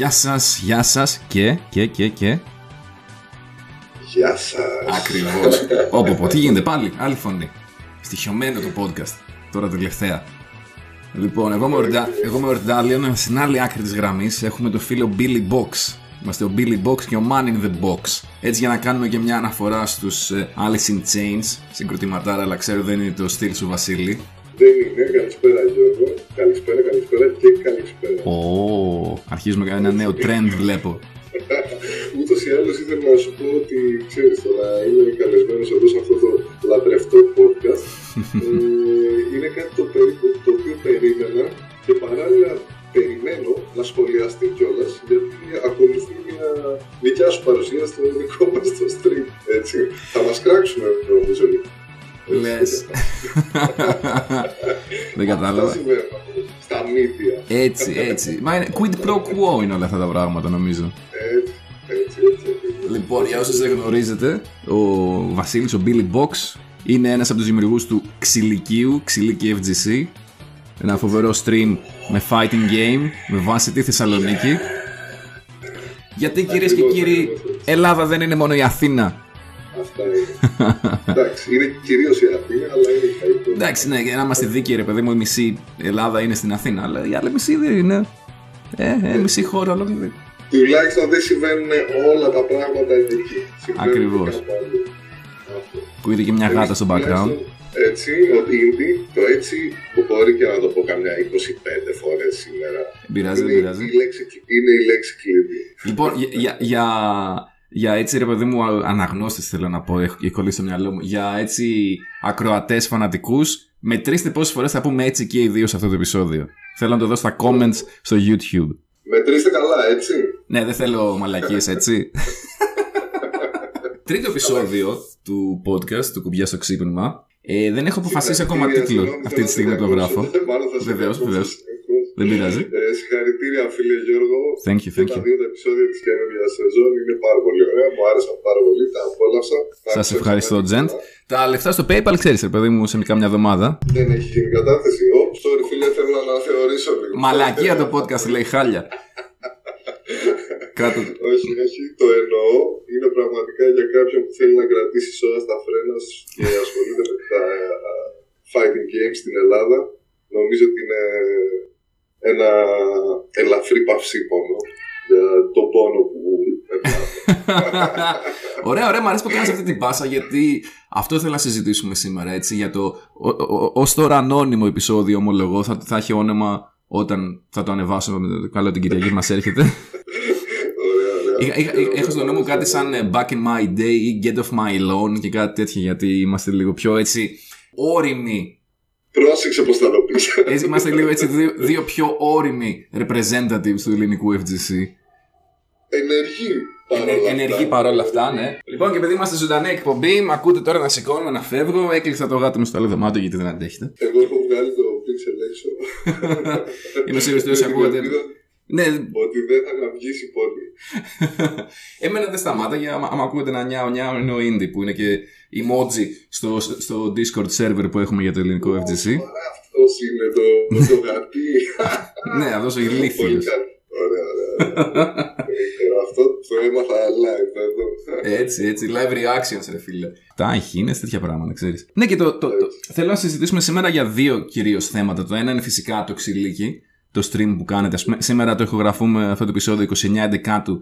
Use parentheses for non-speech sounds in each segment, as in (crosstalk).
Γεια σας, γεια σας και, και, και, και. Γεια σας. Ακριβώς. (laughs) Όπω, πω, τι γίνεται πάλι, άλλη φωνή. Στοιχειωμένο το podcast, τώρα τελευταία. Λοιπόν, εγώ είμαι ο Ρντα- εγώ είμαι ο Ρντάλιον, στην άλλη άκρη της γραμμής έχουμε το φίλο Billy Box. Είμαστε ο Billy Box και ο Man in the Box. Έτσι για να κάνουμε και μια αναφορά στους ε, Alice in Chains, συγκροτηματάρα, αλλά ξέρω δεν είναι το στυλ σου Βασίλη. Δεν είναι. Καλησπέρα Γιώργο. Καλησπέρα, καλησπέρα και καλησπέρα. Ω, αρχίζουμε ένα νέο trend βλέπω. Ούτως ή άλλως ήθελα να σου πω ότι ξέρεις τώρα είμαι καλεσμένος εδώ σε αυτό το λατρευτό podcast. ε, είναι κάτι το, περίπου, το οποίο περίμενα και παράλληλα περιμένω να σχολιαστεί κιόλας γιατί ακολουθεί μια δικιά σου παρουσία στο δικό μας το stream. Έτσι. Θα μας κράξουν νομίζω λίγο. Λες. (laughs) δεν Αυτά κατάλαβα. συμβαίνουν στα media. Έτσι, έτσι. Μα είναι quid pro quo είναι όλα αυτά τα πράγματα νομίζω. Έτσι, έτσι, έτσι. Λοιπόν, για όσους δεν γνωρίζετε, ο Βασίλης, ο Billy Box, είναι ένας από τους δημιουργούς του Ξυλικίου, Ξυλίκη FGC. Ένα φοβερό stream με fighting game, με βάση τη Θεσσαλονίκη. Γιατί κυρίες και κύριοι, Ελλάδα δεν είναι μόνο η Αθήνα. Αυτά είναι. Εντάξει, είναι κυρίως η Αθήνα, αλλά είναι η Χαϊτό. Εντάξει, ναι, για να είμαστε δίκαιοι, ρε παιδί μου, η μισή Ελλάδα είναι στην Αθήνα, αλλά η άλλη μισή δεν είναι. Ε, ε μισή χώρα ολόκληρη. Τουλάχιστον δεν συμβαίνουν όλα τα πράγματα εκεί. Συμβαίνουν Ακριβώς. κάπου αλλού. Αυτό. Που είδε και μια γάτα στο background. Τουλάχιστον Έτσι, ότι indie, το έτσι μπορεί και να το πω καμιά 25 φορές σήμερα. Δεν πειράζει, δεν είναι, πειράζει. η λέξη, είναι η λέξη κλειδί. Λοιπόν, για, για, για, για έτσι ρε παιδί μου αναγνώστες θέλω να πω, έχω έχει κολλήσει στο μυαλό μου, για έτσι ακροατές φανατικούς, μετρήστε πόσες φορές θα πούμε έτσι και οι δύο σε αυτό το επεισόδιο. Θέλω να το δω στα comments στο YouTube. Μετρήστε καλά, έτσι. Ναι, δεν θέλω μαλακίες, έτσι. (laughs) Τρίτο επεισόδιο του podcast, του κουμπιά στο ξύπνημα. Ε, δεν έχω αποφασίσει ακόμα Συγχαρητήρια, τίτλο συγγνώμη, αυτή τη θέλω στιγμή να που το σε γράφω. διακόψω. Μάλλον Δεν πειράζει. Ε, συγχαρητήρια φίλε Γιώργο. Thank you, Και thank τα you. δύο τα επεισόδια της καινούργιας σεζόν είναι πάρα πολύ ωραία. Μου άρεσαν πάρα πολύ, τα απόλαυσα. Τα Σας άκουσα ευχαριστώ, ξανά και Τζεντ. ξανά. Τα λεφτά στο PayPal ξέρεις, ρε παιδί μου, σε κάμια εβδομάδα. Δεν έχει γίνει κατάθεση. Ω, sorry φίλε, θέλω να αναθεωρήσω λίγο. Μαλακία το podcast λέει χάλια. (laughs) Κάτω. Όχι, όχι, το εννοώ. Είναι πραγματικά για κάποιον που θέλει να κρατήσει όλα στα φρένα και ασχολείται με τα ε, fighting games στην Ελλάδα. Νομίζω ότι είναι ένα ελαφρύ παυσίπονο για τον πόνο που (laughs) ωραία, ωραία, μου αρέσει που κάνεις αυτή την πάσα γιατί αυτό θέλω να συζητήσουμε σήμερα, έτσι, για το ως τώρα ανώνυμο επεισόδιο ομολογώ, θα, θα έχει όνομα όταν θα το ανεβάσω με το καλό την Κυριακή που μας έρχεται. Ωραία, ωραία. Είχα- είχα- Έχω στο νου μου κάτι σαν ε, Back in my day ή Get off my lawn και κάτι τέτοιο γιατί είμαστε λίγο πιο έτσι όριμοι. Πρόσεξε πως θα το πεις. (laughs) Έτσι, είμαστε λίγο έτσι δύο, δύο πιο όριμοι representatives του ελληνικού FGC. Ενεργή παρόλα αυτά. Ενεργή παρόλα αυτά, ναι. Λοιπόν, και επειδή είμαστε ζωντανή εκπομπή, με ακούτε τώρα να σηκώνω, να φεύγω. Έκλεισα το γάτο μου στο άλλο δωμάτιο γιατί δεν αντέχετε. Εγώ έχω βγάλει το pixel έξω. (laughs) Είμαι σίγουρος ότι όσοι (laughs) ακούγατε. Ελπίζω Ναι, Ότι δεν θα γαμπιίσει πολύ. (laughs) εμένα δεν σταμάτα για άμα άμα ακούγεται ένα νιάο νιάο είναι ο Indie που είναι και emoji στο, στο Discord server που έχουμε για το ελληνικό FGC. Αυτός είναι το, το (laughs) γατί. ναι, αυτός ο Πολύ ηλίθιος. καλός. Ωραία, ωραία. ωραία. Ε, Αυτό το έμαθα live εδώ. Έτσι, έτσι, live reactions, ρε φίλε. Τα έχει, είναι τέτοια πράγματα, ξέρεις. Ναι, και το, το, το- θέλω να συζητήσουμε σήμερα για δύο κυρίως θέματα. Το ένα είναι φυσικά το ξυλίκι, το stream που κάνετε. Ας πούμε, σήμερα το ηχογραφούμε αυτό το επεισόδιο 29 Δεκάτου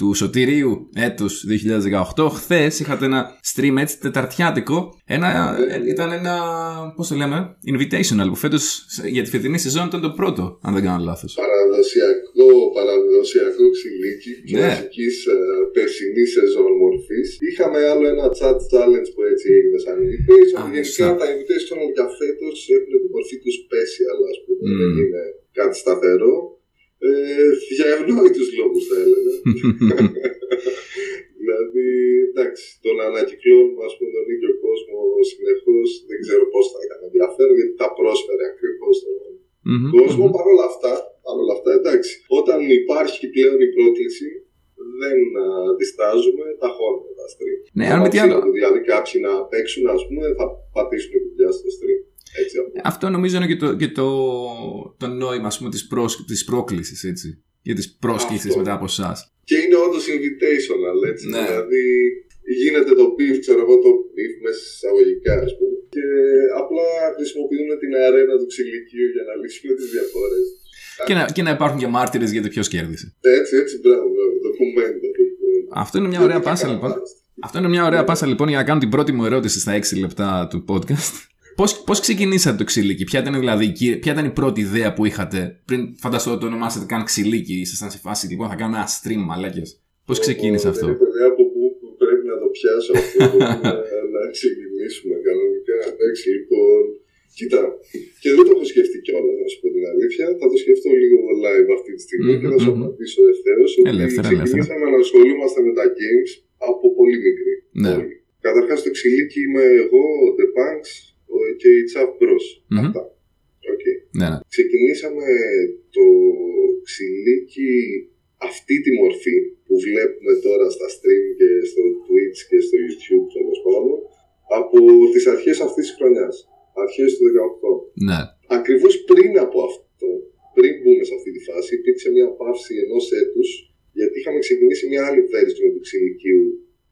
του Σωτηρίου έτους 2018. Χθες είχατε ένα stream έτσι τεταρτιάτικο. Ένα, ε, ήταν ένα, πώς το λέμε, invitational που φέτος για τη φετινή σεζόν ήταν το πρώτο, αν δεν κάνω λάθος. Παραδοσιακό, παραδοσιακό ξυλίκι Ναι. κλασικής ε, περσινής σεζόν μορφής. Είχαμε άλλο ένα chat challenge που έτσι έγινε σαν invitation. Α, Γενικά σωστά. τα invitation για φέτος έχουν τη μορφή τους special, ας πούμε. Μμμ. Δεν είναι κάτι σταθερό. Ε, για ευνόητους λόγους θα έλεγα. (laughs) δηλαδή, εντάξει, το να ανακυκλώνουμε ας πούμε, τον ίδιο κόσμο συνεχώς δεν ξέρω πώς θα ήταν ενδιαφέρον γιατί τα πρόσφερε ακριβώς τον Μμμ, κόσμο. μμμ. Παρ' όλα αυτά, παρ' όλα αυτά, εντάξει, όταν υπάρχει πλέον η πρόκληση, δεν α, διστάζουμε, τα χώνουμε τα stream. Ναι, αν με τι άλλο. Δηλαδή, κάποιοι να παίξουν, ας πούμε, θα πατήσουν δουλειά στο stream. Έτσι, από- Αυτό νομίζω είναι και το, και το, το νόημα ας πούμε, της, προς, της πρόκλησης, έτσι. για τι πρόσκλησει Αυτό. μετά από εσάς. Και είναι όντως invitational, έτσι. Ναι. Δηλαδή γίνεται το beef, ξέρω εγώ το beef μέσα σε εισαγωγικά, ας πούμε. Και απλά χρησιμοποιούν την αρένα του ξυλικίου για να λύσουν τις διαφορές. Και να, και να υπάρχουν και μάρτυρες για το ποιος κέρδισε. Έτσι, έτσι, μπράβο, μπράβο. Ντοκουμέντο. Αυτό είναι μια ωραία πάσα λοιπόν. Αυτό είναι μια ωραία πάσα λοιπόν για να κάνω την πρώτη μου ερώτηση στα 6 λεπτά του podcast. Πώς, πώς ξεκινήσατε το ξυλίκι, ποια ήταν, δηλαδή, η κύρια- ποια ήταν η πρώτη ιδέα που είχατε; Πριν φανταστώ ότι το ονομάσατε καν ξυλίκι, ήσασταν σε φάση λοιπόν θα κάνουμε ένα stream μαλάκες. Πώς ξεκίνησε αυτό; Είναι παιδιά από πού πρέπει να το πιάσω αυτό που (laughs) να, να ξεκινήσουμε κανονικά. Εντάξει, λοιπόν. Κοίτα, και δεν το έχω σκεφτεί κιόλας, να σου πω την αλήθεια. Θα το σκεφτώ λίγο live αυτή τη στιγμή Μμμ, και θα σου μμμ. απαντήσω ευθέως. Ελεύθερα, ξεκινήσαμε να ασχολούμαστε με τα games από πολύ μικρή. Ναι. Όλοι. Καταρχάς το ξυλίκι είμαι εγώ, ο The Punks ο- και η Chap Bros. Μμμ. Αυτά. Οκ. Ναι, ναι. Ξεκινήσαμε το ξυλίκι αυτή τη μορφή που βλέπουμε τώρα στα stream και στο Twitch και στο YouTube τέλος πάντων από τις αρχές αυτής της χρονιάς, αρχές του 18. ναι. Ακριβώς πριν από αυτό, πριν μπούμε σε αυτή τη φάση, υπήρξε μια παύση ενός έτους γιατί είχαμε ξεκινήσει μια άλλη version του ξυλικίου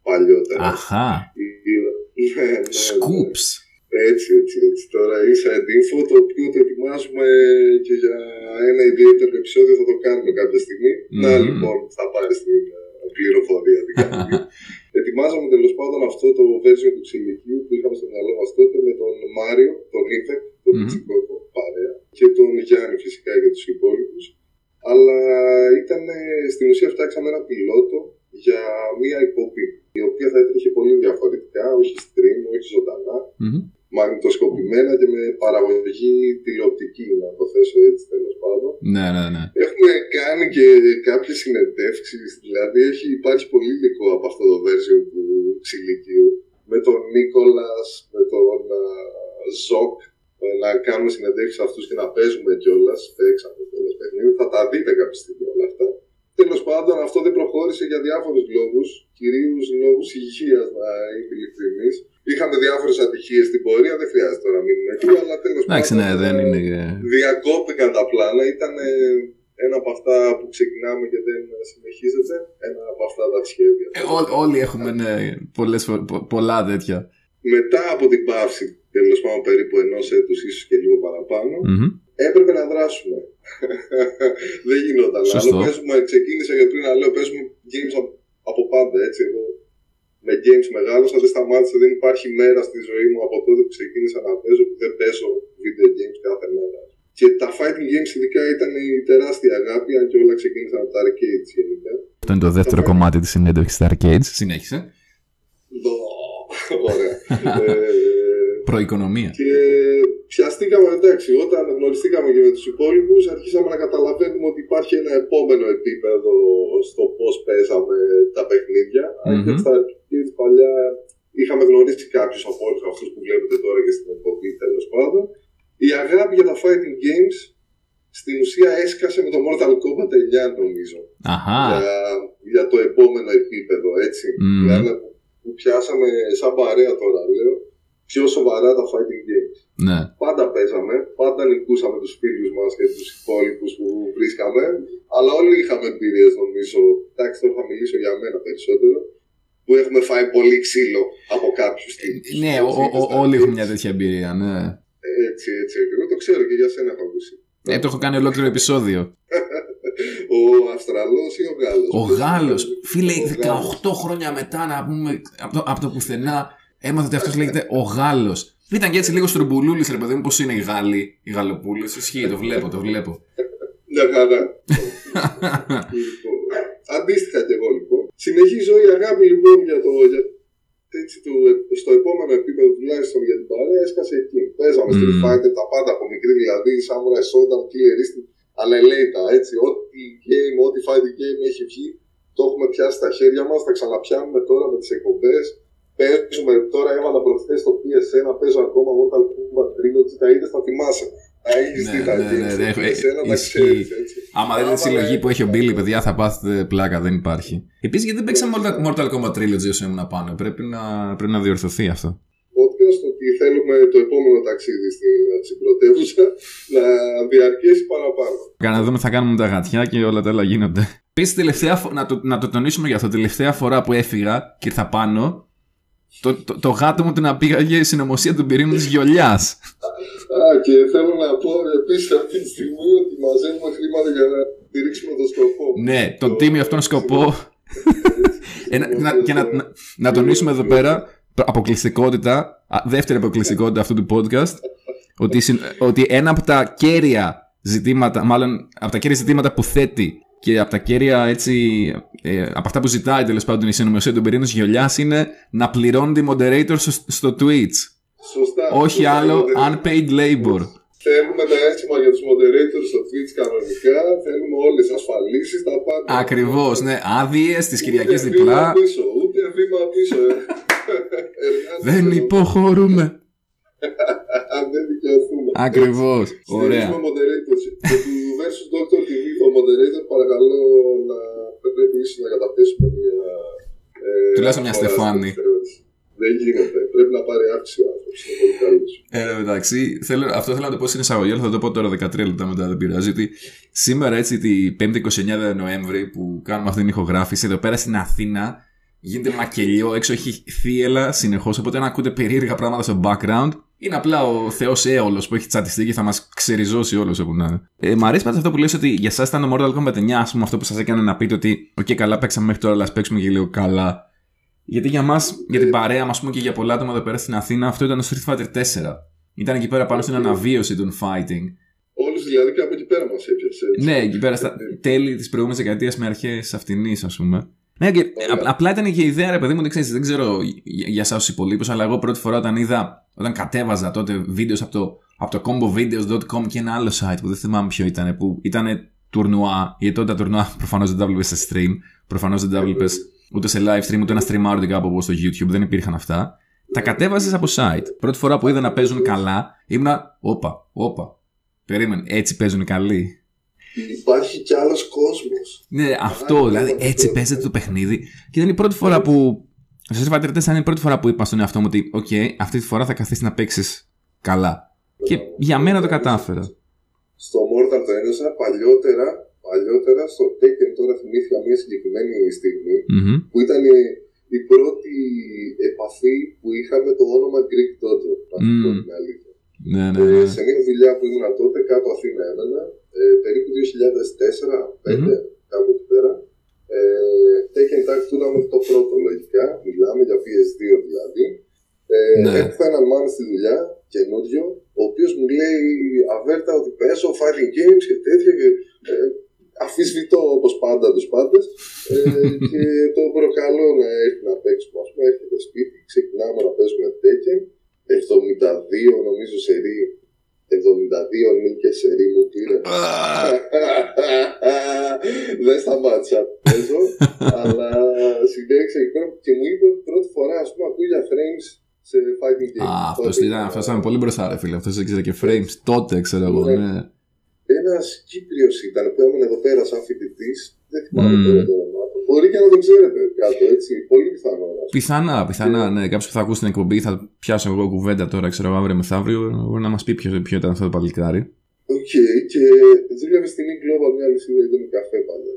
παλιότερα. Αχα. Η- Ναι, ναι, ναι. Scoops. Έτσι, έτσι, έτσι. Τώρα inside info το οποίο το ετοιμάζουμε και για ένα ιδιαίτερο επεισόδιο θα το κάνουμε κάποια στιγμή. Να Μμμ. λοιπόν, θα πάρει την ε, πληροφορία την κάνουμε. (laughs) Ετοιμάζαμε τέλος πάντων αυτό το version του ξυλικίου που είχαμε στο μυαλό μας τότε με τον Μάριο, τον Ήβεκ, τον Μμμ. Πιτσικόκο, παρέα, και τον Γιάννη φυσικά για τους υπόλοιπους. Αλλά ήταν, ε, στην ουσία φτιάξαμε ένα πιλότο για μία εκπομπή, η οποία θα έτρεχε πολύ διαφορετικά, όχι stream, όχι ζωντανά, Μμμ. Μαγνητοσκοπημένα και με παραγωγή τηλεοπτική, να το θέσω έτσι τέλος πάντων. Ναι, ναι, ναι. Έχουμε κάνει και κάποιες συνεντεύξεις, δηλαδή έχει, υπάρχει πολύ υλικό από αυτό το version του ξυλικίου. Με τον Νίκολας, με τον α, Ζοκ, ε, να κάνουμε συνεντεύξεις αυτούς και να παίζουμε κιόλας, παίξαμε κιόλας παιχνίδι, θα τα δείτε κάποια στιγμή όλα αυτά. Τέλος πάντων, αυτό δεν προχώρησε για διάφορους λόγους, κυρίως λόγους υγείας, να είμαι ειλικρινής. Είχαμε διάφορες ατυχίες στην πορεία, δεν χρειάζεται τώρα να μείνουμε εκεί, αλλά τέλος πάντων. Εντάξει, ναι, δεν είναι. ε, Διακόπηκαν τα πλάνα, ήταν ε, ένα από αυτά που ξεκινάμε και δεν συνεχίζεται. Ένα από αυτά τα σχέδια. ε, ό- όλοι έχουμε ναι, πολλές, φο- πο- πολλά τέτοια. Μετά από την πάυση, τέλος πάντων περίπου ενός έτους, ίσως και λίγο παραπάνω, Μμμ. έπρεπε να δράσουμε. (laughs) δεν γινόταν. Σωστό. άλλο. Παίζουμε, ξεκίνησα για πριν να λέω παίζουμε games από, από πάντα. Έτσι, εγώ με games μεγάλωσα, δεν σταμάτησα. Δεν υπάρχει μέρα στη ζωή μου από τότε που ξεκίνησα να παίζω που δεν παίζω video games κάθε μέρα. Και τα fighting games ειδικά ήταν η τεράστια αγάπη, αν και όλα ξεκίνησαν από τα arcades γενικά. Αυτό είναι το δεύτερο κομμάτι της συνέντευξης στα arcades. Συνέχισε. Δω. Ωραία. ε, Προοικονομία. Και πιαστήκαμε, εντάξει, όταν γνωριστήκαμε και με τους υπόλοιπους, αρχίσαμε να καταλαβαίνουμε ότι υπάρχει ένα επόμενο επίπεδο στο πώς παίζαμε τα παιχνίδια. Αν και Μμμ. στα arcades παλιά είχαμε γνωρίσει κάποιους από όλους αυτούς που βλέπετε τώρα και στην εκπομπή τέλος πάντων. Η αγάπη για τα fighting games στην ουσία έσκασε με το Mortal Kombat 9 νομίζω Αχά. για, για το επόμενο επίπεδο, έτσι. Μμμ. Δηλαδή που πιάσαμε σαν παρέα τώρα, λέω, πιο σοβαρά τα fighting games. Ναι. Πάντα παίζαμε, πάντα νικούσαμε τους φίλους μας και τους υπόλοιπους που βρίσκαμε, αλλά όλοι είχαμε εμπειρίες νομίζω, εντάξει τώρα θα μιλήσω για μένα περισσότερο, που έχουμε φάει πολύ ξύλο από κάποιους τύπους. Ναι, ο- ο- ο- όλοι έχουν μια τέτοια εμπειρία, ναι. Έτσι, έτσι, εγώ το ξέρω και για σένα έχω ακούσει. Ε, το έχω κάνει ολόκληρο επεισόδιο. (laughs) Ο Αυστραλός ή ο Γάλλος; Ο Γάλλος, φίλε, Ο 18 χρόνια μετά να πούμε από το, από το πουθενά, έμαθα ότι αυτός λέγεται ο Γάλλος. Ήταν και έτσι λίγο στρομπουλούλης, ρε παιδί μου, πώς είναι οι Γάλλοι, οι Γαλλοπούλες. Ισχύει, το βλέπω, το βλέπω. Μια χαρά. λοιπόν, αντίστοιχα και εγώ λοιπόν. Συνεχίζω η αγάπη λοιπόν για το. Για, έτσι, το, στο επόμενο επίπεδο τουλάχιστον για την παρέα έσκασε εκεί. Παίζαμε Μμμ. Street Fighter τα πάντα από μικρή δηλαδή, Samurai Shodown, Killer Instinct, αλλά ελέητα έτσι. Ό,τι game, ό,τι fighting game έχει βγει, το έχουμε πιάσει στα χέρια μας, τα ξαναπιάνουμε τώρα με τις εκπομπές. Παίζουμε τώρα, έβαλα προχθές στο PSN, παίζω ακόμα Mortal Kombat Trilogy, τα είδες, θα θυμάσαι. Τα έχει Ναι, δει τα ναι, games ναι, στο ναι, PSN, τα ισχύει. ξέρεις, έτσι. Άμα δείτε τη Άμα συλλογή ναι. που έχει ο Μπίλι, παιδιά, θα πάθετε πλάκα, δεν υπάρχει. Επίσης, γιατί δεν παίξαμε Mortal- Mortal Kombat Trilogy όσο ήμουν πάνω. Πρέπει να, πρέπει να διορθωθεί αυτό. podcast ότι θέλουμε το επόμενο ταξίδι στην, στην πρωτεύουσα να διαρκέσει παραπάνω. Για να δούμε, θα κάνουμε τα γατιά και όλα τα άλλα γίνονται. Επίσης, τελευταία φο- να, το, να το τονίσουμε για αυτό. Τελευταία φορά που έφυγα και ήρθα πάνω, το, το, το γάτο μου την απήγαγε η συνωμοσία των πυρήνων της γιολιά. Α, και θέλω να πω επίσης αυτή τη στιγμή ότι μαζεύουμε χρήματα για να στηρίξουμε το σκοπό. ναι, τον τίμιο αυτόν σκοπό. Ε, να- να- και να, να, να τονίσουμε εδώ πέρα αποκλειστικότητα, α, δεύτερη αποκλειστικότητα αυτού του podcast, ότι, συν- ότι ένα από τα κέρια ζητήματα, μάλλον από τα κέρια ζητήματα που θέτει και από τα κέρια έτσι, ε, από αυτά που ζητάει τέλος πάντων η συνωμοσία των πυρήνων γεωλιάς είναι να πληρώνουν οι moderators στο, στο Twitch. Σωστά. Όχι Σωστά, άλλο γιατί unpaid labor. Θέλουμε τα έστιμα για τους moderators στο Twitch κανονικά, θέλουμε όλες τις ασφαλίσεις, τα πάντα. Ακριβώς, ναι. Άδειες τις Κυριακές Ούτε διπλά. Βήμα πίσω, ούτε βήμα πίσω. ε. (laughs) Εργάζεται Δεν εδώ. υποχωρούμε. (laughs) Αν δεν δικαιωθούμε. Ακριβώς. Ωραία. Στηρίζουμε moderators. Και του versus Doctor TV, το moderator, παρακαλώ να πρέπει ίσως να καταθέσουμε μια. ε, Τουλάχιστον μια αναφορά στην Στεφάνη. εξαιρέτηση. Δεν γίνεται. Πρέπει να πάρει αύξηση ο άνθρωπο. Είναι πολύ καλό. Ε, ρε, εντάξει, θέλω, αυτό θέλω να το πω στην εισαγωγή, αλλά θα το πω τώρα 13 λεπτά μετά, δεν πειράζει. Ότι σήμερα, έτσι, τη 5η 29 Νοέμβρη που κάνουμε αυτή την ηχογράφηση, εδώ πέρα στην Αθήνα γίνεται μακελιό, έξω έχει θύελα συνεχώς. Οπότε, αν ακούτε περίεργα πράγματα στο background, είναι απλά ο Θεός Έολος που έχει τσατιστεί και θα μας ξεριζώσει όλο όπου να είναι. Ε, μ' αρέσει πάντα αυτό που λες ότι για εσά ήταν το Mortal Kombat 9, ας πούμε, αυτό που σας έκανε να πείτε ότι, OK, καλά, παίξαμε μέχρι τώρα, αλλά ας παίξουμε και λίγο καλά. Γιατί για μας, για την παρέα μας, πούμε και για πολλά άτομα εδώ πέρα στην Αθήνα, αυτό ήταν το Street Fighter 4. Ήταν εκεί πέρα πάνω στην αναβίωση των fighting. Όλους δηλαδή και από εκεί πέρα μας έπιασε. έτσι. Ναι, εκεί πέρα στα τέλη της προηγούμενης δεκαετίας με αρχές αυτινής, ας πούμε. Ναι, και Ωραία. απ- απλά ήταν και η ιδέα, ρε παιδί μου, δεν, ξέρεις, δεν ξέρω για, για εσάς τους υπολείπους, αλλά εγώ πρώτη φορά όταν είδα, όταν κατέβαζα τότε βίντεος από το, από το combovideos.com και ένα άλλο site που δεν θυμάμαι ποιο ήταν, που ήταν τουρνουά, γιατί τότε τα τουρνουά (laughs) προφανώς δεν τα βλέπε σε stream, προφανώς δεν τα βλέπε ούτε σε live stream, ούτε ένα stream out κάπου όπως στο YouTube, δεν υπήρχαν αυτά. Τα κατέβαζες από site. Πρώτη φορά που είδα να παίζουν καλά, ήμουνα, όπα, όπα. Περίμενε, έτσι παίζουν οι καλοί. Υπάρχει κι άλλος κόσμος. Ναι, αυτό, δηλαδή έτσι παίζεται το παιχνίδι. Και ήταν η πρώτη φορά που. Στο Street Fighter 4 είναι η πρώτη φορά που είπα στον εαυτό μου ότι, οκ, αυτή τη φορά θα καθίσεις να παίξεις καλά. Και για μένα το κατάφερα. Στο Mortal το ένιωσα παλιότερα, παλιότερα στο Tekken τώρα θυμήθηκα μια συγκεκριμένη στιγμή Μμμ. που ήταν η, η πρώτη επαφή που είχα με το όνομα Greek Dojo. Να σου πω Μμ. την αλήθεια. Ναι, ναι, Ε, ναι. σε μια δουλειά που ήμουν τότε κάτω Αθήνα έμενα, ε, περίπου 2004-2005, κάπου εκεί πέρα. Ε, Tekken Tag Tournament το πρώτο λογικά, μιλάμε για PS2 δηλαδή. Ε, Ναι. Έχω έναν man στη δουλειά, καινούριο, ο οποίος μου λέει αβέρτα ότι παίζω fighting games και τέτοια και ε, αφισβητώ όπως πάντα τους πάντες. Ε, (laughs) και τον προκαλώ να έρθει να παίξουμε. Α πούμε, έρχεται σπίτι, ξεκινάμε να παίζουμε Tekken. 72 νομίζω σερί. 72 νίκες σερί μου πήρε. (laughs) Δεν σταμάτησα παίζω, (laughs) αλλά συνέχισα εκεί πέρα και μου είπε πρώτη φορά, ας πούμε, ακούει για frames σε fighting game. Α, αυτός ήταν, αυτός ήταν πολύ μπροστά, ρε φίλε. Αυτός ήξερε και frames τότε, ξέρω εγώ. Ναι. Ναι. Ένας Κύπριος ήταν που έμενε εδώ πέρα σαν φοιτητής. Δεν θυμάμαι Μμμ. τώρα το όνομά του. Μπορεί και να τον ξέρετε κάτω, έτσι. Πολύ πιθανό. ας πούμε. Πιθανά, πιθανά, ναι. Κάποιος που θα ακούσει την εκπομπή, θα πιάσω εγώ κουβέντα τώρα, ξέρω εγώ, αύριο μεθαύριο, μπορεί να μας πει ποιος, ποιο ήταν αυτό το παλικάρι. Οκ, και δούλευε στην E Global μια λυσίδα ήταν καφέ πάντα.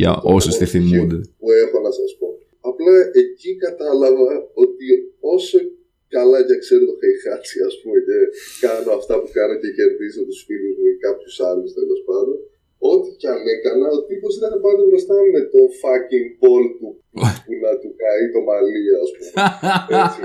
Για όσου τη θυμούνται. Που έχω να σας πω. Απλά εκεί κατάλαβα ότι όσο καλά και ξέρω το χαϊχάτσι, ας πούμε, και κάνω αυτά που κάνω και κερδίζω τους φίλους μου ή κάποιους άλλους τέλος πάντων, ό,τι κι αν έκανα, ο τύπος ήταν πάντα μπροστά μου με το fucking ball του που να του καεί το μαλλί, ας πούμε. Έτσι.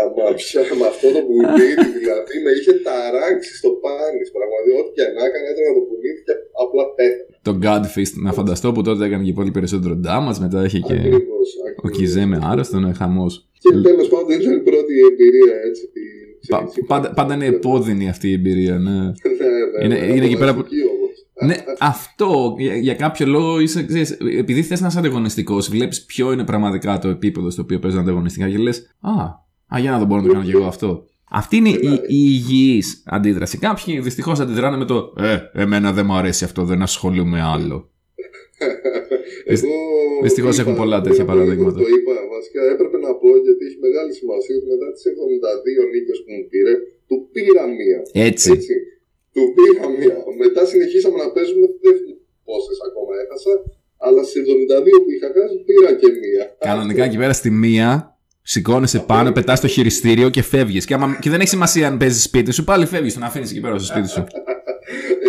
Άμα πια με αυτό το πουλίδι, δηλαδή με είχε ταράξει στο πάνι. Πραγματικά, ό,τι και να έκανα, έτρεχα το πουλίδι και απλά πέθανα. το Godfist, να φανταστώ που τότε έκανε και πολύ περισσότερο damage, μετά είχε και Ακριβώς, ο ακριβώς. Κιζέ με άρρωστο, ναι, χαμός. Και τέλος πάντων δεν ήταν η πρώτη εμπειρία έτσι. Πα- πάντα, πάντα είναι επώδυνη αυτή η εμπειρία, ναι. (laughs) Ναι, ναι, Είναι- ναι, είναι εκεί πέρα που- απολαυστική όμως. Ναι, αυτό για, για κάποιο λόγο είσαι, ξέρεις, επειδή θες να είσαι ανταγωνιστικός, βλέπεις ποιο είναι πραγματικά το επίπεδο στο οποίο παίζει ανταγωνιστικά και λες, Α, α, για να δω μπορώ να το κάνω και εγώ αυτό. Αυτή είναι η, η υγιής αντίδραση. Κάποιοι δυστυχώς αντιδράνε με το Ε, εμένα δεν μου αρέσει αυτό, δεν ασχολούμαι άλλο. Εγώ. Δυστυχώς είπα, έχουν πολλά πριν τέτοια από παραδείγματα. λίγο Το είπα, βασικά έπρεπε να πω γιατί έχει μεγάλη σημασία ότι μετά τις 72 νίκες που μου πήρε, του πήρα μία. Έτσι. Έτσι. Του πήρα μία. Μετά συνεχίσαμε να παίζουμε. Δεν πόσες ακόμα έχασα. Αλλά στι 72 που είχα χάσει πήρα και μία. Κανονικά εκεί πέρα στη μία Σηκώνεσαι πάνω, πετάς το χειριστήριο και φεύγεις. Και, άμα... και δεν έχει σημασία αν παίζεις σπίτι σου, πάλι φεύγεις. Τον αφήνεις εκεί πέρα στο σπίτι σου. (laughs)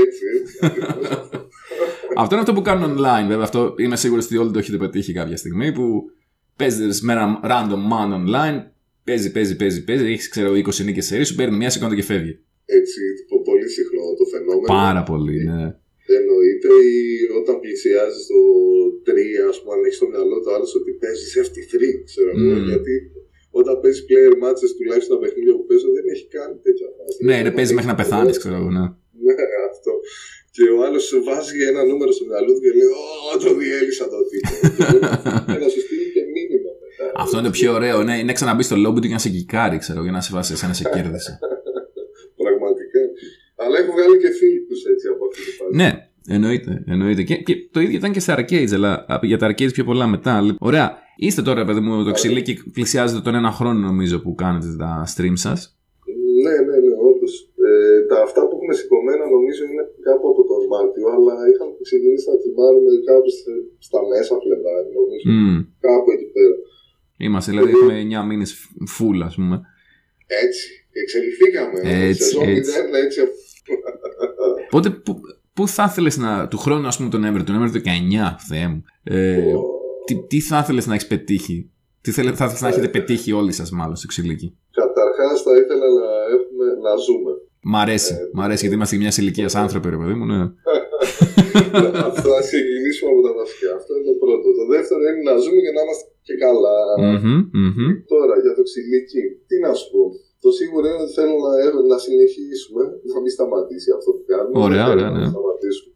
έτσι, έτσι. αυτό είναι αυτό που κάνουν online, βέβαια. Αυτό είμαι σίγουρος ότι όλοι το έχετε πετύχει κάποια στιγμή. Που παίζεις με ένα random man online, παίζει, παίζει, παίζει, παίζει. Έχεις ξέρω 20 νίκες σε σου, παίρνει μια σηκώνεται και φεύγει. Έτσι, πολύ συχνό το φαινόμενο. Πάρα πολύ, ναι. Εννοείται ή όταν πλησιάζεις το 3, ας πούμε, αν έχεις στο μυαλό το άλλο ότι παίζεις FT3, ξέρω εγώ. Mm. Γιατί όταν παίζεις player matches, τουλάχιστον τα παιχνίδια που παίζω, δεν έχει κάνει τέτοια φάση. Ναι, είναι παίζεις μέχρι να πεθάνεις, ξέρω εγώ. Ναι. ναι, αυτό. Και ο άλλος σου βάζει ένα νούμερο στο μυαλό του και λέει: Ω, το διέλυσα το τύπο. (laughs) και να σου στείλει και μήνυμα μετά. Αυτό είναι το πιο ωραίο. Ναι, είναι ξαναμπεί στο lobby του για να σε κικάρει, ξέρω, για να σε βάσει, να σε κέρδισε. (laughs) Πραγματικά. Αλλά έχω βγάλει και φίλους έτσι από αυτή τη φάση. Ναι, εννοείται. εννοείται. Και, και, το ίδιο ήταν και στα arcades, αλλά για τα arcades πιο πολλά μετά. Ωραία. Είστε τώρα, παιδί μου, το ξυλίκι πλησιάζετε τον ένα χρόνο νομίζω που κάνετε τα stream σας. Ναι, ναι, ναι, όντως. Ε, τα αυτά που έχουμε σηκωμένα νομίζω είναι κάπου από τον Μάρτιο, αλλά είχαμε ξεκινήσει να τριμάρουμε κάπου στα μέσα Φλεβάρι, νομίζω. Mm. Κάπου εκεί πέρα. Είμαστε, δηλαδή έχουμε 9 μήνες full, ας πούμε. Έτσι. Εξελιχθήκαμε. Έτσι, Σεζόν έτσι. 0, έτσι. Πότε, πού, πού θα ήθελες να. του χρόνου, ας πούμε, τον Νοέμβριο, τον Νοέμβριο του 19, Θεέ μου. Ε, oh. τι, τι θα ήθελες να έχεις πετύχει, τι θέλε, θα ήθελες να έχετε πετύχει όλοι σας, μάλλον, στο ξυλίκι. Καταρχάς, θα ήθελα να, έχουμε, να ζούμε. Μ' αρέσει, ε, μ' αρέσει γιατί είμαστε μια ηλικίας άνθρωποι, ρε παιδί μου, ναι. Αυτό θα ξεκινήσουμε από τα βασικά. Αυτό είναι το πρώτο. Το δεύτερο είναι να ζούμε και να είμαστε και καλά. Mm-hmm, mm-hmm. Τώρα για το ξυλίκι, τι να σου πω. Το σίγουρο είναι ότι θέλω να, να συνεχίσουμε, να μην σταματήσει αυτό που κάνουμε. Ωραία, ωραία, ναι. Να σταματήσουμε.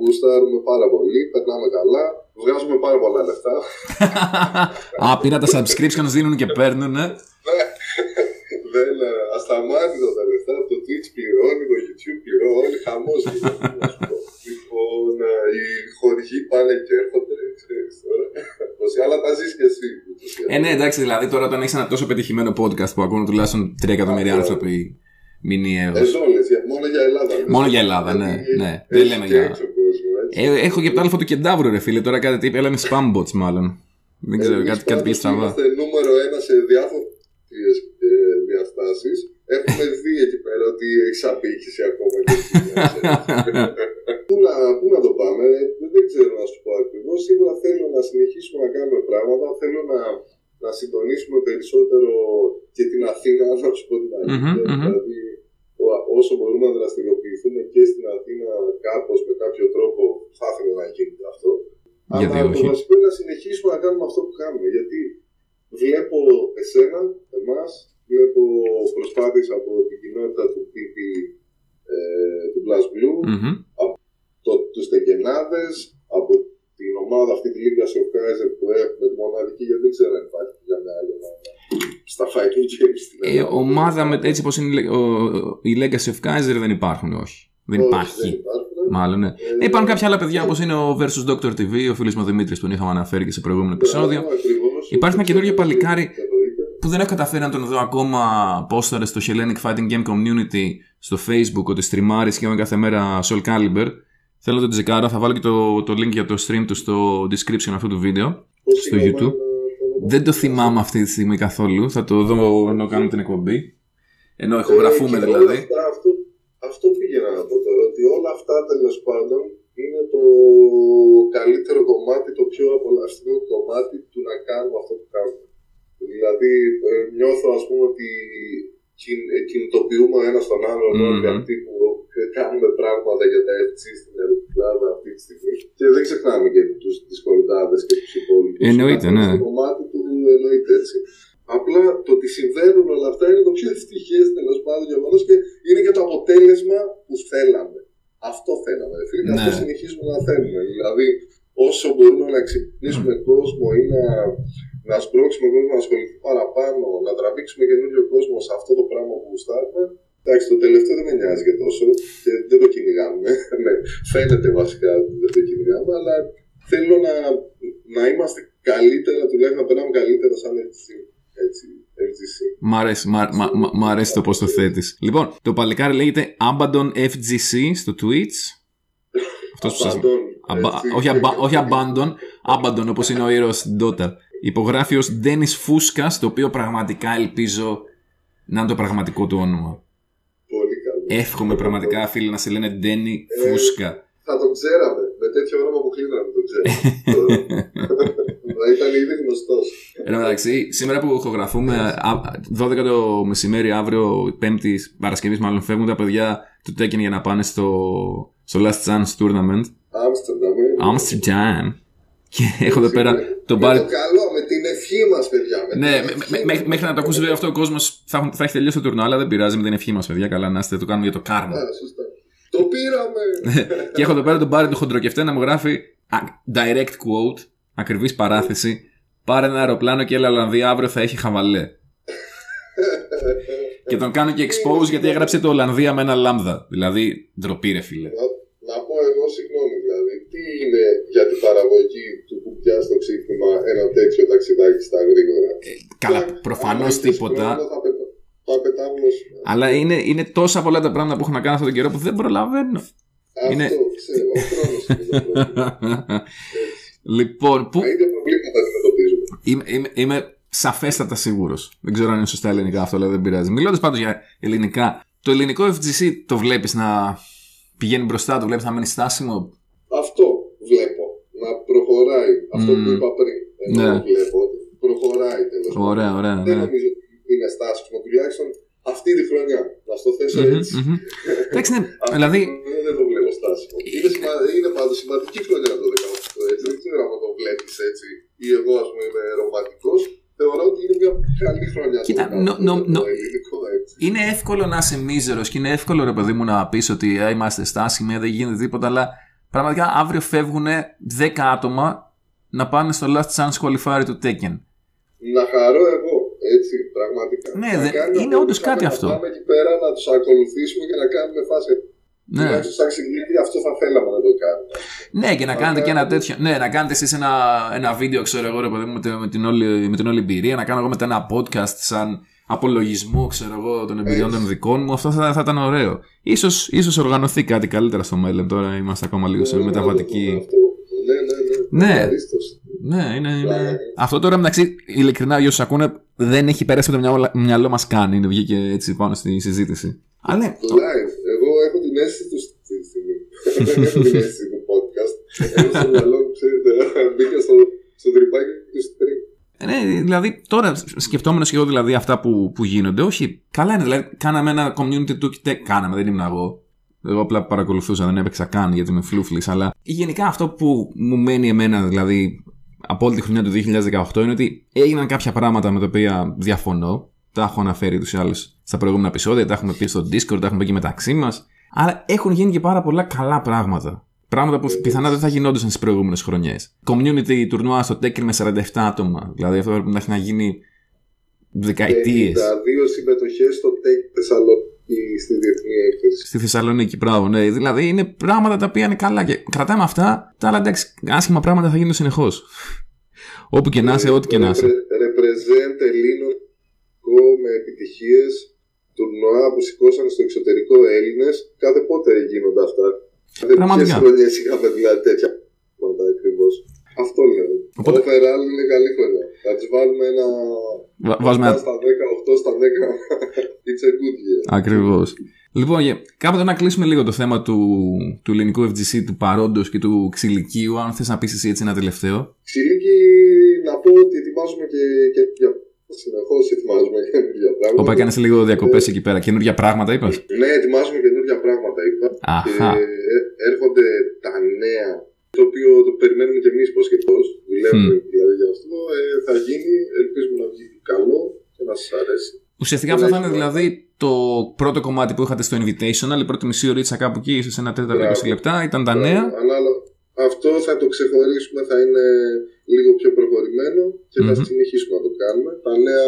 Γουστάρουμε πάρα πολύ, περνάμε καλά, βγάζουμε πάρα πολλά λεφτά. (laughs) Α, πήρα τα subscriptions δίνουν και παίρνουν, ναι. Δεν ασταμάτητα τα λεφτά. Το Twitch πληρώνει, το YouTube πληρώνει, όλοι χαμό. (laughs) λοιπόν, οι χορηγοί πάνε και έρχονται, ξέρεις τώρα. Αλλά τα ζεις και εσύ. Ε, ναι, εντάξει, δηλαδή τώρα όταν έχεις ένα τόσο πετυχημένο podcast που ακούνε τουλάχιστον 3 εκατομμύρια άνθρωποι μηνιαίω. Ε, μόνο για Ελλάδα. Μόνο για Ελλάδα, ναι. ναι. Δεν λέμε για. Ε, έχω και από το άλφα του κεντάβρου, ρε φίλε. Τώρα κάτι είπε, είναι spam bots μάλλον. Δεν ξέρω, κάτι, κάτι πήγε στραβά. Είμαστε νούμερο ένα σε διάφορε διαστάσει. Έχουμε δει εκεί πέρα ότι έχεις απήχηση ακόμα. (laughs) πού, να, πού να το πάμε, δεν ξέρω να σου πω ακριβώς. Σίγουρα θέλω να συνεχίσουμε να κάνουμε πράγματα. Θέλω να, να συντονίσουμε περισσότερο και την Αθήνα, να σου πω την αληθεια Δηλαδή, όσο μπορούμε να δραστηριοποιηθούμε και στην Αθήνα κάπως με κάποιο τρόπο, θα ήθελα να γίνει αυτό. Γιατί Αλλά όχι. το βασικό είναι να συνεχίσουμε να κάνουμε αυτό που κάνουμε. Γιατί βλέπω εσένα, εμάς, βλέπω προσπάθειες από την κοινότητα του PP ε, του Blast Blue, Mm-hmm. από το, τους Τεκενάδες, από την ομάδα αυτή τη Legacy of Kaiser που έχουμε, τη μοναδική, γιατί δεν ξέρω αν υπάρχει για μια άλλη ομάδα στα fighting games στην Ε, Ελλάδα. ομάδα με, έτσι όπως είναι η λε- ο- η Legacy of Kaiser δεν υπάρχουν, όχι. Δεν Όχι, υπάρχει. δεν υπάρχουν. Μάλλον, ναι. Ε, Ε, υπάρχουν κάποια άλλα παιδιά όπως είναι ο Versus Doctor TV, ο φίλο μου Δημήτρη που τον είχαμε αναφέρει και σε προηγούμενο επεισόδιο. Μπράβο, ακριβώς. Υπάρχει ένα καινούριο παλικάρι Εννοείται. Που δεν έχω καταφέρει να τον δω ακόμα πόσταρε στο Hellenic Fighting Game Community στο Facebook ότι στριμάρει σχεδόν κάθε μέρα Soul Calibur. Θέλω να τον τσεκάρω, θα βάλω και το, το link για το stream του στο description αυτού του βίντεο. Πώς στο είναι YouTube. το όνομα; Δεν το θυμάμαι αυτή τη στιγμή καθόλου. Θα το δω ενώ κάνουμε την εκπομπή. Ενώ ηχογραφούμε Ε, και όλα δηλαδή. αυτά, αυτό, αυτό πήγαινα να πω τώρα, ότι όλα αυτά τέλος πάντων είναι το καλύτερο κομμάτι, το πιο απολαυστικό κομμάτι του να κάνουμε αυτό που κάνουμε. Δηλαδή, ε, νιώθω ας πούμε ότι κιν- ε, κινητοποιούμε ο ένα τον άλλον Μμμ. όλοι αυτοί που κάνουμε πράγματα για τα FC στην Ελλάδα αυτή τη στιγμή. Και δεν ξεχνάμε και τους δυσκολιτάδε και τους υπόλοιπους. Εννοείται, ναι. Το κομμάτι του εννοείται έτσι. Απλά το ότι συμβαίνουν όλα αυτά είναι το πιο ευτυχές τέλος πάντων γεγονός και είναι και το αποτέλεσμα που θέλαμε. Αυτό θέλαμε. Φίλε, και Ναι. αυτό συνεχίζουμε να θέλουμε. Δηλαδή, όσο μπορούμε να ξυπνήσουμε κόσμο ή να, να σπρώξουμε κόσμο να ασχοληθεί παραπάνω, να τραβήξουμε καινούριο κόσμο σε αυτό το πράγμα που γουστάρουμε. Εντάξει, το τελευταίο δεν με νοιάζει και τόσο και δεν το κυνηγάμε. (laughs) Ναι, Φαίνεται βασικά ότι δεν το κυνηγάμε, αλλά θέλω να, να είμαστε καλύτερα, τουλάχιστον να περνάμε καλύτερα σαν έτσι, έτσι FGC. Μ' αρέσει, μ' α- μ' α- μ' α- μ' αρέσει το πώς το θέτεις. Λοιπόν, το παλικάρι λέγεται Abaddon FGC στο Twitch. Αυτός που σα. Απαντών, Αμπα- έτσι. όχι, αμπα, όχι Abandon, Abaddon όπως είναι ο ήρωας στην Dota. Υπογράφει ως Dennis Φούσκα, το οποίο πραγματικά ελπίζω να είναι το πραγματικό του όνομα. Πολύ καλό. Εύχομαι πραγματικά, φίλοι, να σε λένε Denny Ε, Φούσκα. Θα το ξέραμε. Με τέτοιο όνομα που κλείναμε το ξέραμε. (laughs) Θα ήταν ήδη γνωστός. Εν τω μεταξύ, σήμερα που ηχογραφούμε, α, 12 το μεσημέρι, αύριο, Πέμπτη Παρασκευής, μάλλον φεύγουν τα παιδιά του Tekken για να πάνε στο, στο Last Chance Tournament. Άμστερνταμ. ε. Amsterdam. Και έχω εδώ πέρα τον Με Barry. το καλό, με την ευχή μας, παιδιά. με Ναι, την με- ευχή με- μας. με- μέχρι να το ακούσει βέβαια αυτό ο κόσμος θα, έχουν- θα έχει τελειώσει το τουρνό, αλλά δεν πειράζει με την ευχή μας, παιδιά. Καλά να είστε, το κάνουμε για το κάρμα. Α, σωστά. Το πήραμε. και έχω εδώ πέρα τον Barry του χοντροκεφτέ να μου γράφει α, direct quote, ακριβής παράθεση. Πάρε ένα αεροπλάνο και έλα Ολλανδία, αύριο θα έχει χαβαλέ. (laughs) και τον κάνω και expose γιατί έγραψε το Ολλανδία με ένα λάμδα. Δηλαδή, ντροπή ρε φίλε. Να, να πω εγώ συγγνώμη δηλαδή. Τι είναι για την παραγωγή του κουμπιά στο ξύπνημα ένα τέτοιο ταξιδάκι στα γρήγορα. Καλά, Εντάξει, προφανώς αν έχεις τίποτα. χρόνο, Θα, πετα- θα πετάμε ως- Αλλά είναι, είναι τόσα πολλά τα πράγματα που έχω να κάνω αυτόν τον καιρό που δεν προλαβαίνω. Αυτό είναι- ξέρω. Ο χρόνος είναι το πρόβλημα. (laughs) λοιπόν, που Τα ίδια προβλήματα αντιμετωπίζουμε. είμαι, είμαι, είμαι σαφέστατα σίγουρος. Δεν ξέρω αν είναι σωστά ελληνικά αυτό, αλλά δεν πειράζει. Μιλώντας πάντως για ελληνικά, το ελληνικό FGC το βλέπεις να πηγαίνει μπροστά, το βλέπεις να μένει στάσιμο; Αυτό βλέπω. Να προχωράει. Αυτό που Μμμ. είπα πριν. Ενώ Ναι. βλέπω ότι προχωράει τέλος Ωραία, ωραία. Δεν Ναι. νομίζω ότι είναι στάσιμο τουλάχιστον αυτή τη χρονιά. Να στο θέσω Μμμ, έτσι. μμμ. Εντάξει, ναι, (laughs) Αυτή δηλαδή. τη χρονιά δεν το βλέπω στάσιμο. Είναι, σημα... είναι πάντως σημαντική χρονιά το 18 έτσι. Δεν ξέρω αν το βλέπεις έτσι. Ή εγώ ας πούμε είμαι ρομαντικός. Θεωρώ ότι είναι μια καλή χρονιά. το Κοίτα, 18, νο- νο- το νο- ελληνικό έτσι. Είναι εύκολο να είσαι μίζερος και είναι εύκολο ρε παιδί μου να πεις ότι «Α, είμαστε στάσιμοι, δεν γίνεται τίποτα, αλλά πραγματικά αύριο φεύγουν 10 άτομα να πάνε στο Last Chance Qualifier του Tekken. Να χαρώ εγώ, έτσι, πραγματικά. Ναι, Να δε- κάνουμε είναι ό,τι όντως είχαμε κάτι να αυτό. Πάμε εκεί πέρα να τους ακολουθήσουμε και να κάνουμε φάση. Ναι. Τουλάχιστον σαν ξυγλίκη αυτό θα θέλαμε να το κάνουμε. Ναι, και να Θα κάνετε και ένα κάνουμε. τέτοιο. Ναι, να κάνετε εσείς ένα, ένα βίντεο, ξέρω εγώ, ρε παιδί μου, με, τη- με, την όλη, με την όλη εμπειρία. Να κάνω εγώ μετά ένα podcast σαν απολογισμό, ξέρω εγώ, των εμπειριών των δικών μου. Αυτό θα, θα ήταν ωραίο. Ίσως, ίσως οργανωθεί κάτι καλύτερα στο μέλλον. Τώρα είμαστε ακόμα λίγο σε Ναι, μεταβατική. να το δούμε αυτό. Ναι, ναι, ναι. Ναι. Ευχαρίστως. Ναι, είναι. είναι... Πράγμα. Αυτό τώρα μεταξύ, ειλικρινά, για όσους ακούνε, δεν έχει περάσει από το μυαλό, μυαλό μας καν. Είναι βγήκε έτσι πάνω στη συζήτηση. Αλλά ναι, Live. Εγώ έχω την αίσθηση του αυτή τη στιγμή. Δεν (laughs) έχω την αίσθηση του podcast. Έχω στο μυαλό μου, ξέρετε, (laughs) μπήκα στο, στο τρυπάκι του stream. Ναι, δηλαδή τώρα σκεφτόμενος και εγώ δηλαδή αυτά που, που γίνονται, όχι. Καλά είναι, δηλαδή κάναμε ένα community του. τε- Κάναμε, δεν ήμουν εγώ. Εγώ απλά παρακολουθούσα, δεν έπαιξα καν γιατί είμαι φλούφλης. Αλλά γενικά αυτό που μου μένει εμένα, δηλαδή από όλη τη χρονιά του 2018, είναι ότι έγιναν κάποια πράγματα με τα οποία διαφωνώ. Τα έχω αναφέρει τους ή άλλους στα προηγούμενα επεισόδια, τα έχουμε πει στο Discord, τα έχουμε πει και μεταξύ μας. Αλλά έχουν γίνει και πάρα πολλά καλά πράγματα. Πράγματα που πιθανά δεν θα γινόντουσαν στις προηγούμενες χρονιές. Community τουρνουά στο Tekken με 47 άτομα. Δηλαδή αυτό πρέπει να έχει να γίνει δεκαετίες. 52 συμμετοχές στο Tech Θεσσαλονίκη στη διεθνή έκθεση. Στη Θεσσαλονίκη, μπράβο, ναι. Δηλαδή είναι πράγματα τα οποία είναι καλά και κρατάμε αυτά. Τα άλλα εντάξει, άσχημα πράγματα θα γίνουν συνεχώς. Όπου και να είσαι, ό,τι και να είσαι. Repre- Represent ελληνικό με επιτυχίες τουρνουά που σηκώσαν στο εξωτερικό Έλληνες. Κάθε πότε γίνονται αυτά. Κάθε Πραγματικά. ποιες χρονιές είχαμε δηλαδή τέτοια πράγματα ακριβώ. Αυτό λέω. Οπότε- Overall είναι καλή χρονιά. Θα της βάλουμε ένα. Βα- βάζουμε 7 ένα- στα 10, 8 στα 10. (laughs) It's a good year. Ακριβώς. Λοιπόν, για- κάποτε να κλείσουμε λίγο το θέμα του, του ελληνικού FGC, του παρόντος και του ξυλικίου. Αν θες να πεις εσύ έτσι ένα τελευταίο. Ξυλίκη, να πω ότι ετοιμάζουμε και, και για... συνεχώς ετοιμάζουμε (laughs) καινούργια πράγματα. Όπου έκανες λίγο διακοπές εκεί πέρα. Καινούργια πράγματα, είπα. Ναι, ετοιμάζουμε καινούργια πράγματα, είπα. Αχα. Και ε, έρχονται τα νέα, το οποίο το περιμένουμε και εμείς πώ και πώ. Δουλεύουμε δηλαδή για αυτό. Ε, θα γίνει, ελπίζουμε να βγει καλό και να σας αρέσει. Ουσιαστικά αυτό θα είναι δηλαδή το πρώτο κομμάτι που είχατε στο Invitational, η πρώτη μισή ώρα κάπου εκεί, ίσω ένα τέταρτο Μπράβο. 20 λεπτά, ήταν τα νέα. Ανάλογα. Αυτό θα το ξεχωρίσουμε, θα είναι λίγο πιο προχωρημένο και θα Μμμ. συνεχίσουμε να το κάνουμε. Τα νέα,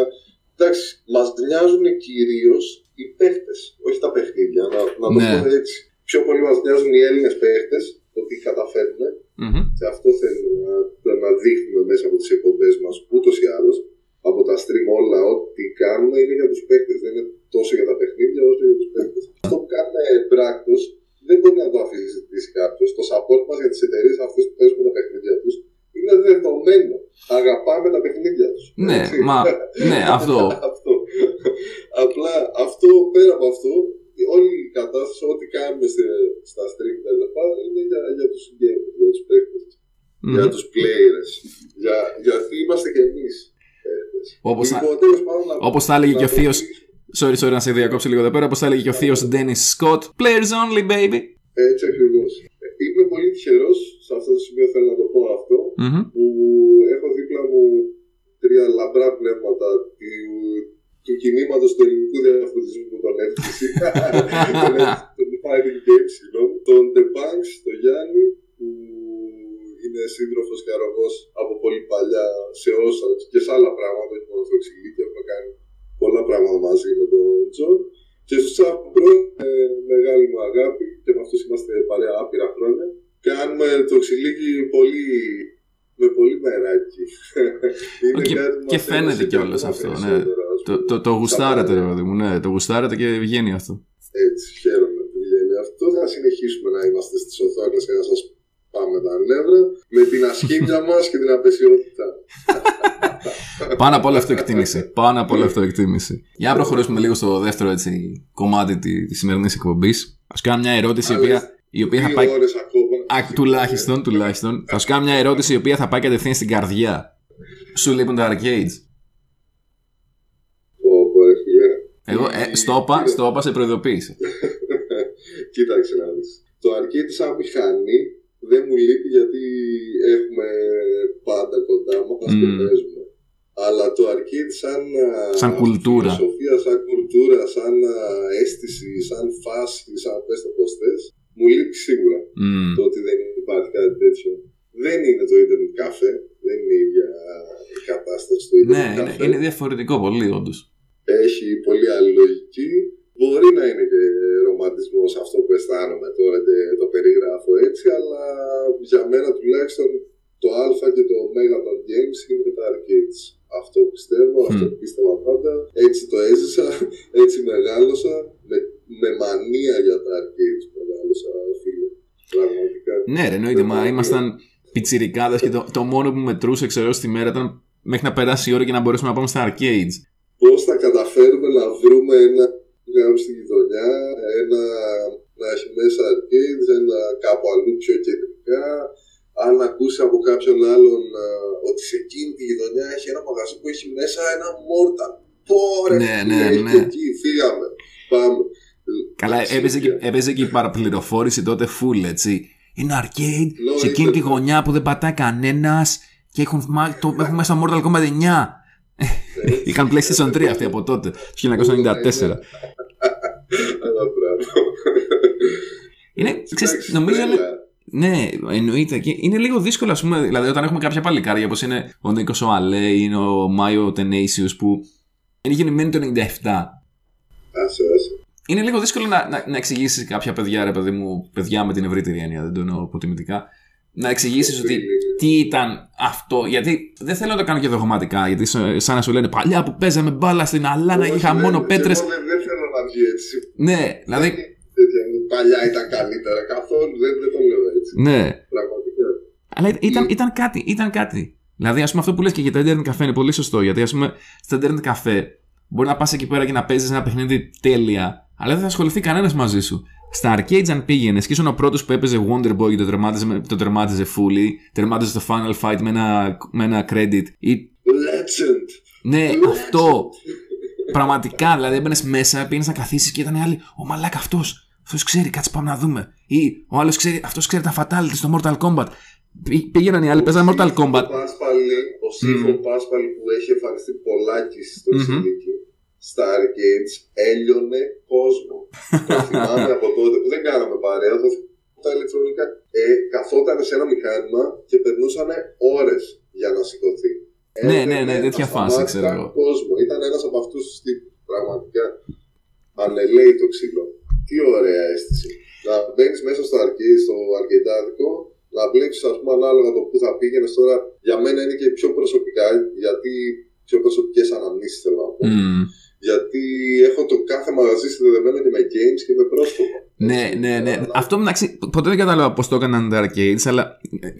εντάξει, μας νοιάζουν κυρίως οι παίχτες, όχι τα παιχνίδια. Να, να το Ναι. πω έτσι. Πιο πολύ μας νοιάζουν οι Έλληνες παίχτες, το τι καταφέρνουν Μμμ. και αυτό θέλουμε να, να δείχνουμε μέσα από τις εκπομπές μας ούτως ή άλλως. από τα stream όλα, ό,τι κάνουμε είναι για τους παίκτες. Δεν είναι τόσο για τα παιχνίδια όσο για τους παίκτες. Αυτό που κάνουμε πράκτος δεν μπορεί να το αφήσει κάποιος. Το support μας για τις εταιρείες αυτές που παίζουν τα παιχνίδια τους είναι δεδομένο. Αγαπάμε τα παιχνίδια τους. Ναι, μα. ναι, αυτό. (laughs) αυτό. Απλά αυτό πέρα από αυτό, όλη η κατάσταση, ό,τι κάνουμε στα stream τέλο πάντων είναι για, για τους gamers, για τους παίκτες. Mm. Για τους players. Για, γιατί είμαστε κι εμείς. Όπως λοιπόν, θα έλεγε και ο θείο. Sorry, sorry, να σε διακόψω λίγο εδώ πέρα. Όπως θα έλεγε και ο θείος Dennis Scott. Players only, baby. Έτσι ακριβώς. Είμαι πολύ τυχερός, σε αυτό το σημείο θέλω να το πω αυτό, mm-hmm. που έχω δίπλα μου τρία λαμπρά πνεύματα του, του κινήματος του ελληνικού διαφωτισμού που τον έφτιαξε. (laughs) τον Fighting Games, συγγνώμη. Τον The Banks, τον Γιάννη, που είναι σύντροφος και αρρωγός από πολύ παλιά σε όσα και σε άλλα πράγματα, όχι μόνο στο ξυλίκι, έχουμε κάνει πολλά πράγματα μαζί με τον Τζον. Και στους Chap Bros, ε, μεγάλη μου αγάπη και με αυτούς είμαστε παρέα άπειρα χρόνια. Κάνουμε το ξυλίκι πολύ με πολύ μεράκι. Είναι και, κάτι και φαίνεται κιόλας αυτό. Ναι. Το, το, το γουστάρετε, ρε παιδί μου. Ναι, το γουστάρετε και βγαίνει αυτό. Έτσι, χαίρομαι που βγαίνει αυτό. Θα συνεχίσουμε να είμαστε στις οθόνες για να σας πάμε τα νεύρα με την ασχήμια (laughs) μας και την απεσιότητα. Πάνω από όλο αυτό εκτίμηση. Πάνω από όλο αυτό εκτίμηση. Για να προχωρήσουμε λίγο στο δεύτερο έτσι, κομμάτι τη, της σημερινής εκπομπής. Α κάνω μια ερώτηση η οποία, η οποία θα πάει. Α, τουλάχιστον, τουλάχιστον. θα σου κάνω μια ερώτηση η οποία θα πάει κατευθείαν στην καρδιά. Σου λείπουν τα arcades. Εγώ, ε, στο όπα, σε προειδοποίησε. (laughs) Κοίταξε να δεις. Το arcade σαν μηχανή δεν μου λείπει γιατί έχουμε πάντα κοντά μας mm. και παίζουμε. Αλλά το arcade σαν, σαν κουλτούρα. Φιλοσοφία, σαν κουλτούρα, σαν αίσθηση, σαν φάση, σαν πες το πώς θες, μου λείπει σίγουρα mm. το ότι δεν υπάρχει κάτι τέτοιο. Δεν είναι το ίντερνετ καφέ, δεν είναι η ίδια η κατάσταση του ίντερνετ ναι, καφέ. Ναι, είναι διαφορετικό πολύ όντως. Έχει πολύ άλλη λογική. Μπορεί να είναι και ρομαντισμός αυτό που αισθάνομαι τώρα και το περιγράφω έτσι, αλλά για μένα τουλάχιστον το Α και το Ω των games είναι τα arcades. Αυτό πιστεύω, mm. αυτό πίστευα πάντα. Έτσι το έζησα, (laughs) έτσι μεγάλωσα. Με, με μανία για τα arcades μεγάλωσα, φίλε. Πραγματικά. Ναι, ρε, εννοείται. Μα ήμασταν πιτσιρικάδες και το, το μόνο που μετρούσε, ξέρω, στη μέρα ήταν μέχρι να περάσει η ώρα και να μπορέσουμε να πάμε στα arcades. Πώς θα καταφέρουμε να βρούμε ένα που στη γειτονιά, ένα να έχει μέσα arcades, ένα κάπου αλλού πιο κεντρικά, αν ακούσει από κάποιον άλλον ότι σε εκείνη τη γειτονιά έχει ένα μαγαζί που έχει μέσα ένα Mortal. Πόρε, ναι, ναι, ναι. εκεί, φύγαμε. Πάμε. Καλά, έπαιζε και, έπαιζε και η παραπληροφόρηση τότε full, έτσι. Είναι arcade σε εκείνη τη γωνιά που δεν πατάει κανένας και έχουν, το, έχουν μέσα Mortal Kombat 9. (laughs) Είχαν PlayStation 3 αυτοί από τότε, το 1994. Είναι, ξέρεις, νομίζω είναι, ναι, εννοείται. Και είναι λίγο δύσκολο, ας πούμε, δηλαδή όταν έχουμε κάποια παλικάρια όπως είναι ο Νίκος ο Αλέ ή ο Μάιο Τενέισιος που είναι γεννημένοι το 97. Είναι λίγο δύσκολο να, να, να εξηγήσεις κάποια παιδιά, ρε παιδί μου, παιδιά με την ευρύτερη έννοια, δεν το εννοώ αποτιμητικά, να εξηγήσεις ότι τι ήταν αυτό. Γιατί δεν θέλω να το κάνω και δογματικά, γιατί σαν να σου λένε παλιά που παίζαμε μπάλα στην Αλάνα και είχα μόνο πέτρες. Δεν θέλω να βγει έτσι. Ναι, δηλαδή παλιά ήταν καλύτερα. Καθόλου δεν, δεν το λέω έτσι. Ναι. Πραγματικά. Αλλά ήταν, ήταν κάτι, ήταν κάτι. Δηλαδή, ας πούμε, αυτό που λες και για το Internet καφέ είναι πολύ σωστό. Γιατί, ας πούμε, στο Internet καφέ μπορεί να πας εκεί πέρα και να παίζεις ένα παιχνίδι τέλεια, αλλά δεν θα ασχοληθεί κανένας μαζί σου. Στα arcades, αν πήγαινε και ήσουν ο πρώτος που έπαιζε Wonder Boy και το τερμάτιζε, το τερμάτιζε fully, τερμάτιζε το Final Fight με ένα, με ένα credit. Ή... Legend! Ναι, Legend. αυτό. Πραγματικά, δηλαδή έμπαινες μέσα, πήγαινες να καθίσεις και ήταν άλλοι. Ο μαλάκα αυτός αυτός ξέρει, κάτσε πάμε να δούμε. Ή ο άλλος ξέρει, αυτός ξέρει τα fatality στο Mortal Kombat. Πήγαιναν οι άλλοι, παίζανε Mortal Kombat. Ο Πάσπαλη, ο Σύμφων mm. Πάσπαλη που έχει εμφανιστεί πολλάκι στο mm στα arcades, έλειωνε κόσμο. (laughs) το θυμάμαι από τότε που δεν κάναμε παρέα, το τα ηλεκτρονικά. Ε, καθόταν σε ένα μηχάνημα και περνούσαν ώρες για να σηκωθεί. Ναι, ναι, ναι, τέτοια φάση ξέρω εγώ. Κόσμο. Ήταν ένας από αυτούς τους τύπους. Πραγματικά. Ανελέει το ξύλο. Τι ωραία αίσθηση. Να μπαίνεις μέσα στο, αρκή, στο αρκετάδικο, να βλέπει ας πούμε ανάλογα το που θα πήγαινες τώρα. Για μένα είναι και πιο προσωπικά, γιατί πιο προσωπικές αναμνήσεις θέλω να πω. Μμμ. Γιατί έχω το κάθε μαγαζί συνδεδεμένο και με games και με πρόσωπο. Ναι, ναι, ναι. Αυτό μεταξύ. Ποτέ δεν κατάλαβα πώς το έκαναν τα arcades, αλλά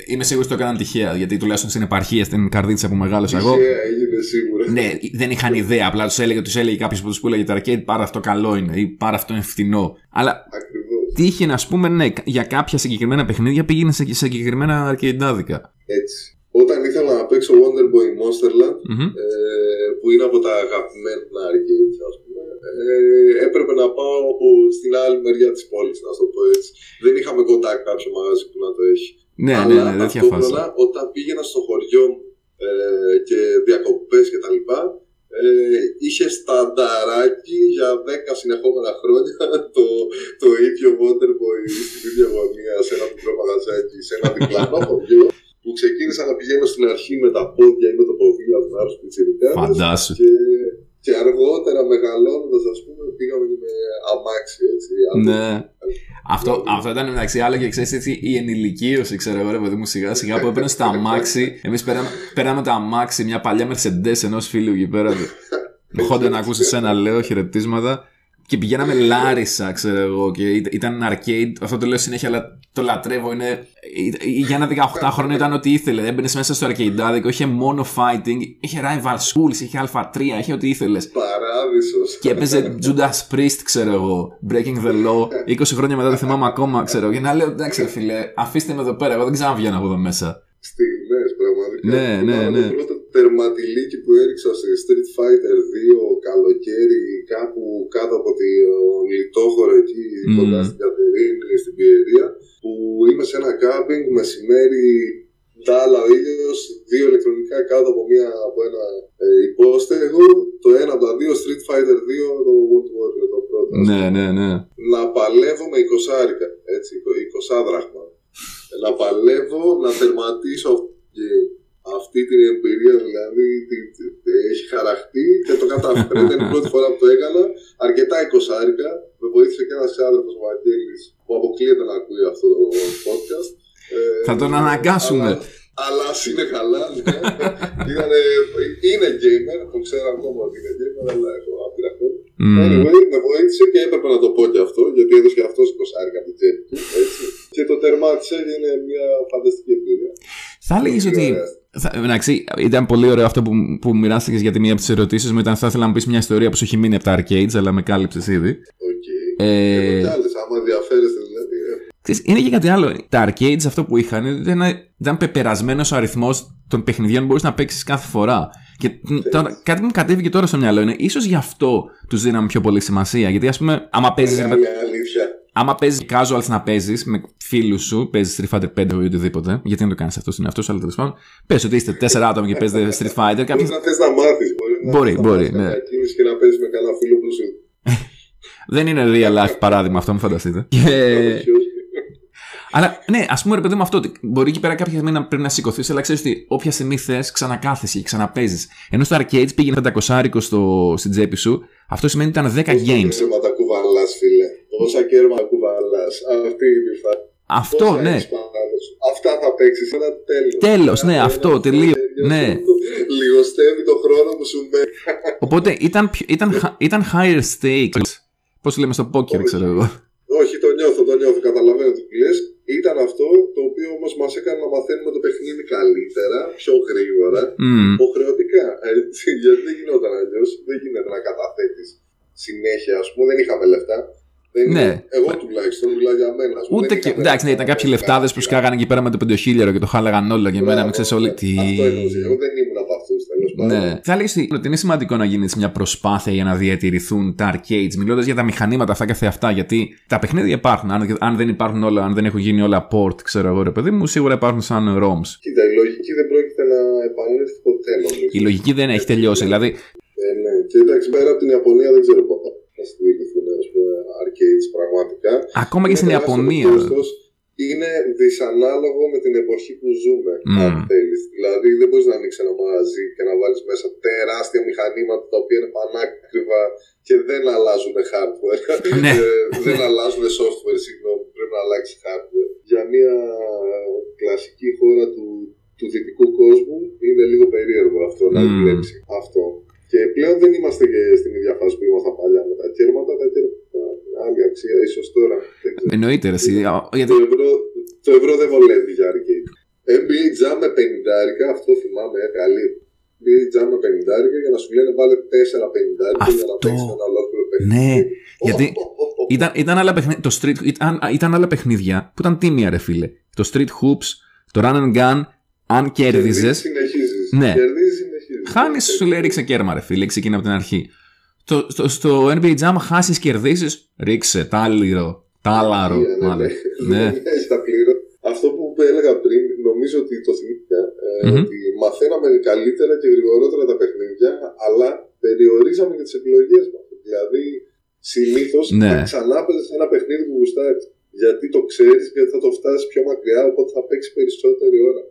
είμαι σίγουρος ότι το έκαναν τυχαία. Γιατί τουλάχιστον στην επαρχία, στην καρδίτσα που μεγάλωσα εγώ. Τυχαία έγινε σίγουρα. Ναι, δεν είχαν ιδέα. Απλά τους έλεγε, τους έλεγε κάποιος που τους πούλεγε το arcade, πάρα αυτό καλό είναι ή πάρα αυτό είναι φτηνό. Αλλά Ακριβώς. τύχε να πούμε, ναι, για κάποια συγκεκριμένα παιχνίδια πήγαινε σε σε συγκεκριμένα arcade Έτσι. Όταν ήθελα να παίξω Wonder Boy Monsterland, Μμμ. ε, που είναι από τα αγαπημένα arcades, ας πούμε, ε, έπρεπε να πάω στην άλλη μεριά της πόλης, να το πω έτσι. Δεν είχαμε κοντά κάποιο μαγαζί που να το έχει. Ναι, ναι, Αλλά ναι, τέτοια φάση. ταυτόχρονα, όταν πήγαινα στο χωριό μου ε, και διακοπές και τα λοιπά, ε, είχε στανταράκι για 10 συνεχόμενα χρόνια (laughs) το, το ίδιο Wonder Boy στην ίδια γωνία σε ένα μικρό μαγαζάκι, σε ένα διπλανό χωριό που ξεκίνησα να πηγαίνω στην αρχή με τα πόδια ή με το ποδήλατο με άλλους πιτσιρικάδες Φαντάσου. και, και αργότερα μεγαλώνοντας ας πούμε πήγαμε και με αμάξι έτσι. Ναι. Αυτό, αυτό ήταν μεταξύ άλλο και ξέρεις έτσι η ενηλικίωση, ξέρω εγώ, ρε παιδί μου, σιγά σιγά που έπαιρνες στα αμάξι. Εμείς πέραμε, πέραμε το αμάξι, μια παλιά Mercedes ενός φίλου εκεί πέρα. (laughs) Χόντα να ακούσεις ένα, λέω, χαιρετίσματα. Και πηγαίναμε Λάρισα, ξέρω εγώ, και ήταν- ήταν ένα arcade. Αυτό το λέω συνέχεια, αλλά το λατρεύω. Είναι, ε, για ένα 18χρονο ήταν ό,τι ήθελε. Έμπαινες μέσα στο arcade, είχε μόνο fighting, είχε rival schools, είχε Α3, είχε ό,τι ήθελες. Παράδεισος. Και έπαιζε Judas Priest, ξέρω εγώ. Breaking the law. 20 χρόνια μετά το θυμάμαι ακόμα, ξέρω εγώ. Και να λέω, εντάξει, ρε φίλε, αφήστε με εδώ πέρα. Εγώ δεν ξαναβγαίνω από εδώ μέσα. Στιγμές πραγματικά. Ναι, ναι, Θυμάμαι ναι. Το πρώτο τερματιλίκι που έριξα σε Street Fighter 2 καλοκαίρι κάπου κάτω από τη ο, λιτόχωρο εκεί Μμμ. κοντά στην Κατερίνη, στην Πιερία που είμαι σε ένα κάμπινγκ μεσημέρι ντάλα ο ήλιος, δύο ηλεκτρονικά κάτω από, μια, από ένα ε, υπόστεγο, το ένα από τα δύο Street Fighter 2, το World Warrior, το πρώτο. ας Ναι, ναι, ναι. να παλεύω με 20 έτσι, 20 δράχμα. Να παλεύω, να τερματίσω και αυτή την εμπειρία δηλαδή τη- τη- τη- έχει χαραχτεί και το καταφέρω. Ήταν η πρώτη φορά που το έκανα. Αρκετά 20 Με βοήθησε και ένας άνθρωπος ο Βαγγέλης που αποκλείεται να ακούει αυτό το podcast. Ε, Θα τον αναγκάσουμε. Αλλά, αλλά ας είναι καλά. Ναι. Ήτανε, είναι gamer, το ξέρω ακόμα ότι είναι gamer, αλλά έχω άπειρα χρόνια. Μμμ. Anyway, με βοήθησε και έπρεπε να το πω και αυτό, γιατί έδωσε και αυτός 20 από την τσέπη του. Έτσι. Και το τερμάτισε και είναι μια φανταστική εμπειρία. Θα έλεγες Πολύ ότι. ωραία. Θα, εντάξει, ήταν πολύ ωραίο αυτό που, που μοιράστηκες γιατί μία από τις ερωτήσεις μου ήταν θα ήθελα να πεις μια ιστορία που σου έχει μείνει από τα arcades, αλλά με κάλυψες ήδη. Οκ. Ε, Έχω κι άλλες, άμα ενδιαφέρεστε δηλαδή. ε. Ξέρεις, είναι και κάτι άλλο. Τα arcades αυτό που είχαν ήταν, ήταν πεπερασμένος ο αριθμός των παιχνιδιών που μπορείς να παίξεις κάθε φορά. Και τώρα, κάτι που μου κατέβηκε τώρα στο μυαλό είναι ίσως γι' αυτό τους δίναμε πιο πολύ σημασία. Γιατί ας πούμε, άμα παίζεις Μεγάλη αλήθεια. Άμα παίζεις casual να παίζεις με φίλους σου, παίζεις Street Fighter 5 ή οτιδήποτε, γιατί δεν το κάνεις αυτός στην εαυτό σου, αλλά τέλος πάντων, πες ότι είστε τέσσερα άτομα και παίζετε Street Fighter, κάποιο. Μπορείς να θες να μάθεις, μπορεί να Μπορεί, να μπορεί, μάθεις ναι. κάποια κίνηση και να παίζεις με κανένα φίλο που σου... (laughs) δεν είναι real life παράδειγμα αυτό, μην φανταστείτε. Και... Όχι, όχι. αλλά ναι, ας πούμε ρε παιδί μου αυτό, ότι μπορεί εκεί πέρα κάποια στιγμή να πρέπει να σηκωθείς, αλλά ξέρεις ότι όποια στιγμή θες ξανακάθεσαι και ξαναπέζεις. Ενώ στο arcades πήγαινε 500 στο, στην τσέπη σου, αυτό σημαίνει ότι ήταν 10 games. Κέρματα κουβαλάς, φίλε. Πόσα κέρματα κουβαλάς. Αυτή είναι η φάση. Αυτό, Πόσα ναι. έχεις πάνω σου. Αυτά θα παίξεις. Ένα τέλος. Τέλος, ναι, αυτό, τελείω. Ναι. Λιγοστεύει το χρόνο που σου μένει. Οπότε ήταν, πιο- ήταν, χα- ήταν higher stakes. Πώς λέμε στο poker, ξέρω εγώ. Όχι, το νιώθω, το νιώθω. Καταλαβαίνω τι λες. Ήταν αυτό το οποίο όμως μας έκανε να μαθαίνουμε το παιχνίδι καλύτερα, πιο γρήγορα, Μμμ. υποχρεωτικά. Έτσι, γιατί δεν γινόταν αλλιώς. Δεν γίνεται να καταθέτεις συνέχεια, ας πούμε. Δεν είχαμε λεφτά. Δεν Ναι. Εγώ τουλάχιστον μιλάω για μένα. ας πούμε. Ούτε Δεν και. είχαμε Εντάξει, ναι, λεφτά. ήταν κάποιοι λεφτάδες που σκάγανε εκεί πέρα με το πεντοχίλιαρο και το χάλαγαν όλα και εμένα, μην ξέρεις όλοι τι. Αυτό εννοούσα. Εγώ δεν ήμουν από αυτούς τέλος πάντων. Ναι. Θα έλεγες ότι είναι σημαντικό να γίνεις έτσι μια προσπάθεια για να διατηρηθούν τα arcades, μιλώντας για τα μηχανήματα αυτά καθε αυτά. Γιατί τα παιχνίδια υπάρχουν. Αν, αν δεν υπάρχουν όλα, αν δεν έχουν γίνει όλα port, ξέρω εγώ ρε παιδί μου, σίγουρα υπάρχουν σαν ROMs. Κοίτα, η λογική δεν πρόκειται να επανέλθει ποτέ νομίζω. Η λογική δεν έχει τελειώσει. Δηλαδή, Ε, ναι. Και εντάξει, πέρα από την Ιαπωνία δεν ξέρω πότε θα στηριχθούν ας πούμε, arcades πραγματικά. ακόμα και στην Είναι τεράστιο το Ιαπωνία. κόστος. Είναι δυσανάλογο με την εποχή που ζούμε, Μμμ. αν θέλεις. Δηλαδή δεν μπορείς να ανοίξεις ένα μαγαζί και να βάλεις μέσα τεράστια μηχανήματα τα οποία είναι πανάκριβα και δεν αλλάζουν hardware. (laughs) Ναι. Ε, δεν αλλάζουν software, συγγνώμη, πρέπει να αλλάξει hardware. Για μια κλασική χώρα του, του δυτικού κόσμου είναι λίγο περίεργο αυτό να Μμμ. δουλέψει. αυτό. Και πλέον δεν είμαστε και στην ίδια φάση που ήμασταν παλιά με τα κέρματα. Τα κέρματα άλλη αξία, ίσως τώρα. Εννοείται, ρε, γιατί... το, ευρώ, το ευρώ δεν βολεύει για arcade. NBA Jam με 50 αυτό θυμάμαι, ε, καλή. NBA Jam με 50 για να σου λένε βάλε 4 50 για να παίξεις ένα ολόκληρο παιχνίδι. Ναι, γιατί ήταν, ήταν, άλλα παιχνίδια, το street, ήταν, ήταν άλλα παιχνίδια που ήταν τίμια, ρε φίλε. Το Street Hoops, το Run and Gun, αν κέρδιζε. Ναι. Χάνεις, σου λέει ρίξε κέρμα, ρε φίλε, ξεκινά από την αρχή. Στο, στο, στο NBA Jam χάσεις, κερδίσεις, ρίξε τάλιρο. Τάλαρο, ναι, ναι, μάλλον. Ναι. ναι. Αυτό που έλεγα πριν, νομίζω ότι το θυμήθηκα, ε, ότι μαθαίναμε καλύτερα και γρηγορότερα τα παιχνίδια, αλλά περιορίζαμε και τις επιλογές μας. Δηλαδή, συνήθως ναι. ξανά παίζει ένα παιχνίδι που γουστάρει. Γιατί το ξέρεις, γιατί θα το φτάσεις πιο μακριά, οπότε θα παίξεις περισσότερη ώρα.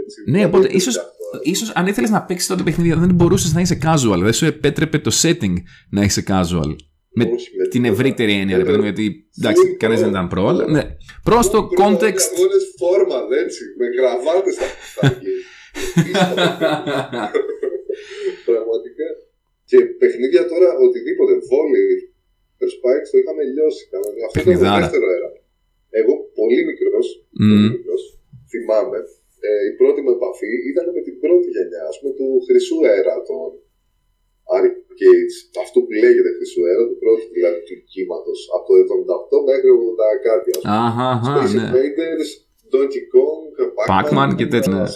Έτσι, ναι, οπότε ίσως ίσως, αν ήθελες να παίξεις τότε παιχνίδια δεν μπορούσες να είσαι casual. Δεν σου επέτρεπε το setting να είσαι casual. Με, με την ευρύτερη έννοια, ρε παιδί γιατί εντάξει, κανείς δεν ήταν προ, αλλά ναι. Προς το context. Αγώνε φόρμα, έτσι, με γραβάτες στα (laughs) Πραγματικά. Και παιχνίδια τώρα, οτιδήποτε, βόλι, Spikes το είχαμε λιώσει. Αυτό ήταν το δεύτερο αέρα. Εγώ πολύ μικρός, θυμάμαι, ε, η πρώτη μου επαφή ήταν με την πρώτη γενιά, ας πούμε, του χρυσού αέρα των arcades. Αυτό που λέγεται χρυσού αέρα, του πρώτου δηλαδή του κύματος, από το 78 μέχρι 80 κάτι. Αχα, αχα, Space ναι. Invaders, Donkey Kong, Pac-Man και τέτοια. Ναι.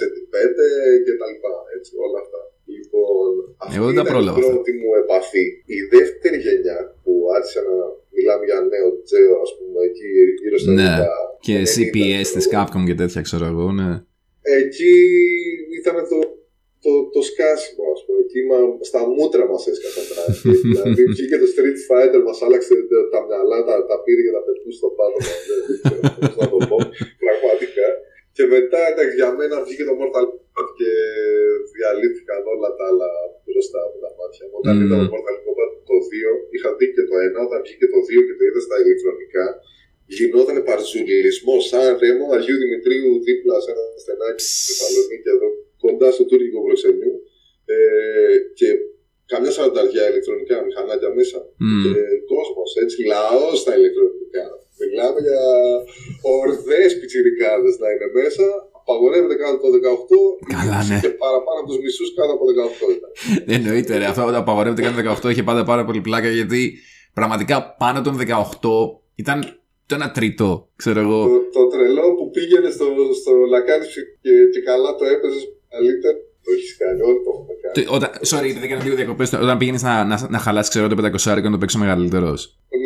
και τα λοιπά. Έτσι, όλα αυτά. Λοιπόν, αυτή Εγώ δεν τα ήταν η πρώτη μου επαφή. Η δεύτερη γενιά που άρχισε να μιλάμε για νέο τζέο, ας πούμε, εκεί γύρω στα ναι. Και CPS της Capcom και τέτοια, ξέρω εγώ, ναι. Εκεί ήταν το, το, το σκάσιμο, ας πούμε. Εκεί μα, στα μούτρα μας έσκασαν πράγματα. (laughs) δηλαδή βγήκε το Street Fighter, μας άλλαξε τα μυαλά, τα, τα πήρε και τα πετούσε στο πάνω μας. Δεν ξέρω πώς να το πω. Πραγματικά. Και μετά, εντάξει, για μένα βγήκε το Mortal Kombat και διαλύθηκαν όλα τα άλλα μπροστά από τα μάτια μου. Όταν mm. είδα το Mortal Kombat το 2, είχα δει και το 1, όταν βγήκε το 2 και το είδα στα ηλεκτρονικά, γινόταν παρζουλισμό σαν ρέμο Αγίου Δημητρίου δίπλα σε ένα στενάκι στη Θεσσαλονίκη εδώ κοντά στο τουρκικό προξενιού ε, και καμιά σαρανταριά ηλεκτρονικά μηχανάκια μέσα mm. και κόσμος έτσι λαός στα ηλεκτρονικά μιλάμε για ορδές πιτσιρικάδες να είναι μέσα απαγορεύεται κάτω από το 18 Καλά, ναι. και παραπάνω από τους μισούς κάτω από το 18 ήταν. (laughs) Εννοείται ρε, αυτό όταν απαγορεύεται κάτω από το 18 είχε πάντα πάρα πολύ πλάκα γιατί πραγματικά πάνω των 18 ήταν το ένα τρίτο, ξέρω εγώ. Το, το τρελό που πήγαινε στο, στο λακάνι και, και καλά το έπαιζες καλύτερα. Το έχεις κάνει, όλοι το έχουμε κάνει. Όταν, sorry, δεν έκανα λίγο διακοπές. Όταν πήγαινες να, να, να χαλάσει, ξέρω το 500 και να το παίξει μεγαλύτερος.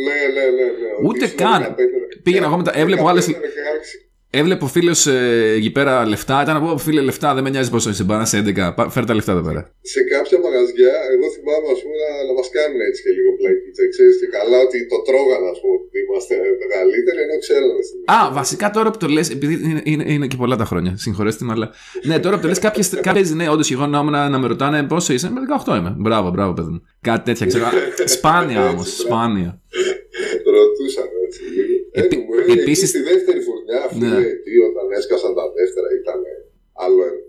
Ναι, ναι, ναι. ναι. Ούτε καν. Πήγαινα εγώ μετά. Έβλεπα άλλε Έβλεπε ο φίλος ε, εκεί πέρα λεφτά. Ήταν από φίλε λεφτά, δεν με νοιάζει πόσο είσαι. Πάνε σε 11. Φέρε τα λεφτά εδώ πέρα. Σε κάποια μαγαζιά, εγώ θυμάμαι ας πούμε, να, να μας κάνουν έτσι και λίγο πλακίτσα. Ξέρεις και καλά ότι το τρώγαν, ας πούμε, ότι είμαστε μεγαλύτεροι, ενώ ξέρανε. Α, βασικά τώρα που το λες, επειδή είναι, είναι, είναι, και πολλά τα χρόνια. Συγχωρέστε με, αλλά. ναι, τώρα που το λες, κάποιες. (laughs) ναι, όντως εγώ νόμινα να με ρωτάνε πόσο είσαι. Με 18 είμαι. Μπράβο, μπράβο, παιδί μου. Κάτι τέτοια, ξέρω. (laughs) σπάνια όμως, σπάνια. Ρωτούσαν έτσι λίγο. Anyway, Επίσης... Στη δεύτερη φουρνιά, αυτή ναι. όταν έσκασαν τα δεύτερα, ήταν άλλο ένα.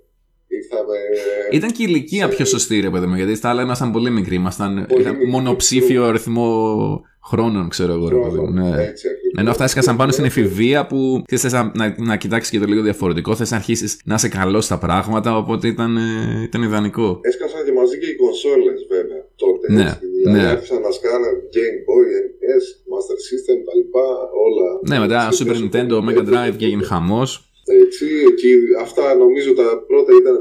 Ήρθαμε... Ήταν και η ηλικία σε... πιο σωστή, ρε παιδί μου, γιατί στα άλλα ήμασταν πολύ μικροί. Ήμασταν μονοψήφιο αριθμό χρόνων, ξέρω εγώ. Ρε, παιδί μου. Ναι. Έτσι, Ενώ αυτά έσκασαν πάνω στην εφηβεία που θες να, να, να κοιτάξεις και το λίγο διαφορετικό, θες να αρχίσεις να είσαι καλός στα πράγματα, οπότε ήταν, ε, ήταν ιδανικό. Έσκασαν και μαζί και οι κονσόλες, βέβαια, τότε. Ναι, έτσι, δηλαδή, ναι. άρχισαν να σκάνε Game Boy, NES, Master System, τα λοιπά, όλα. Ναι, μετά Super Nintendo, Mega Drive και έγινε χαμός. Έτσι, εκεί, αυτά νομίζω τα πρώτα ήταν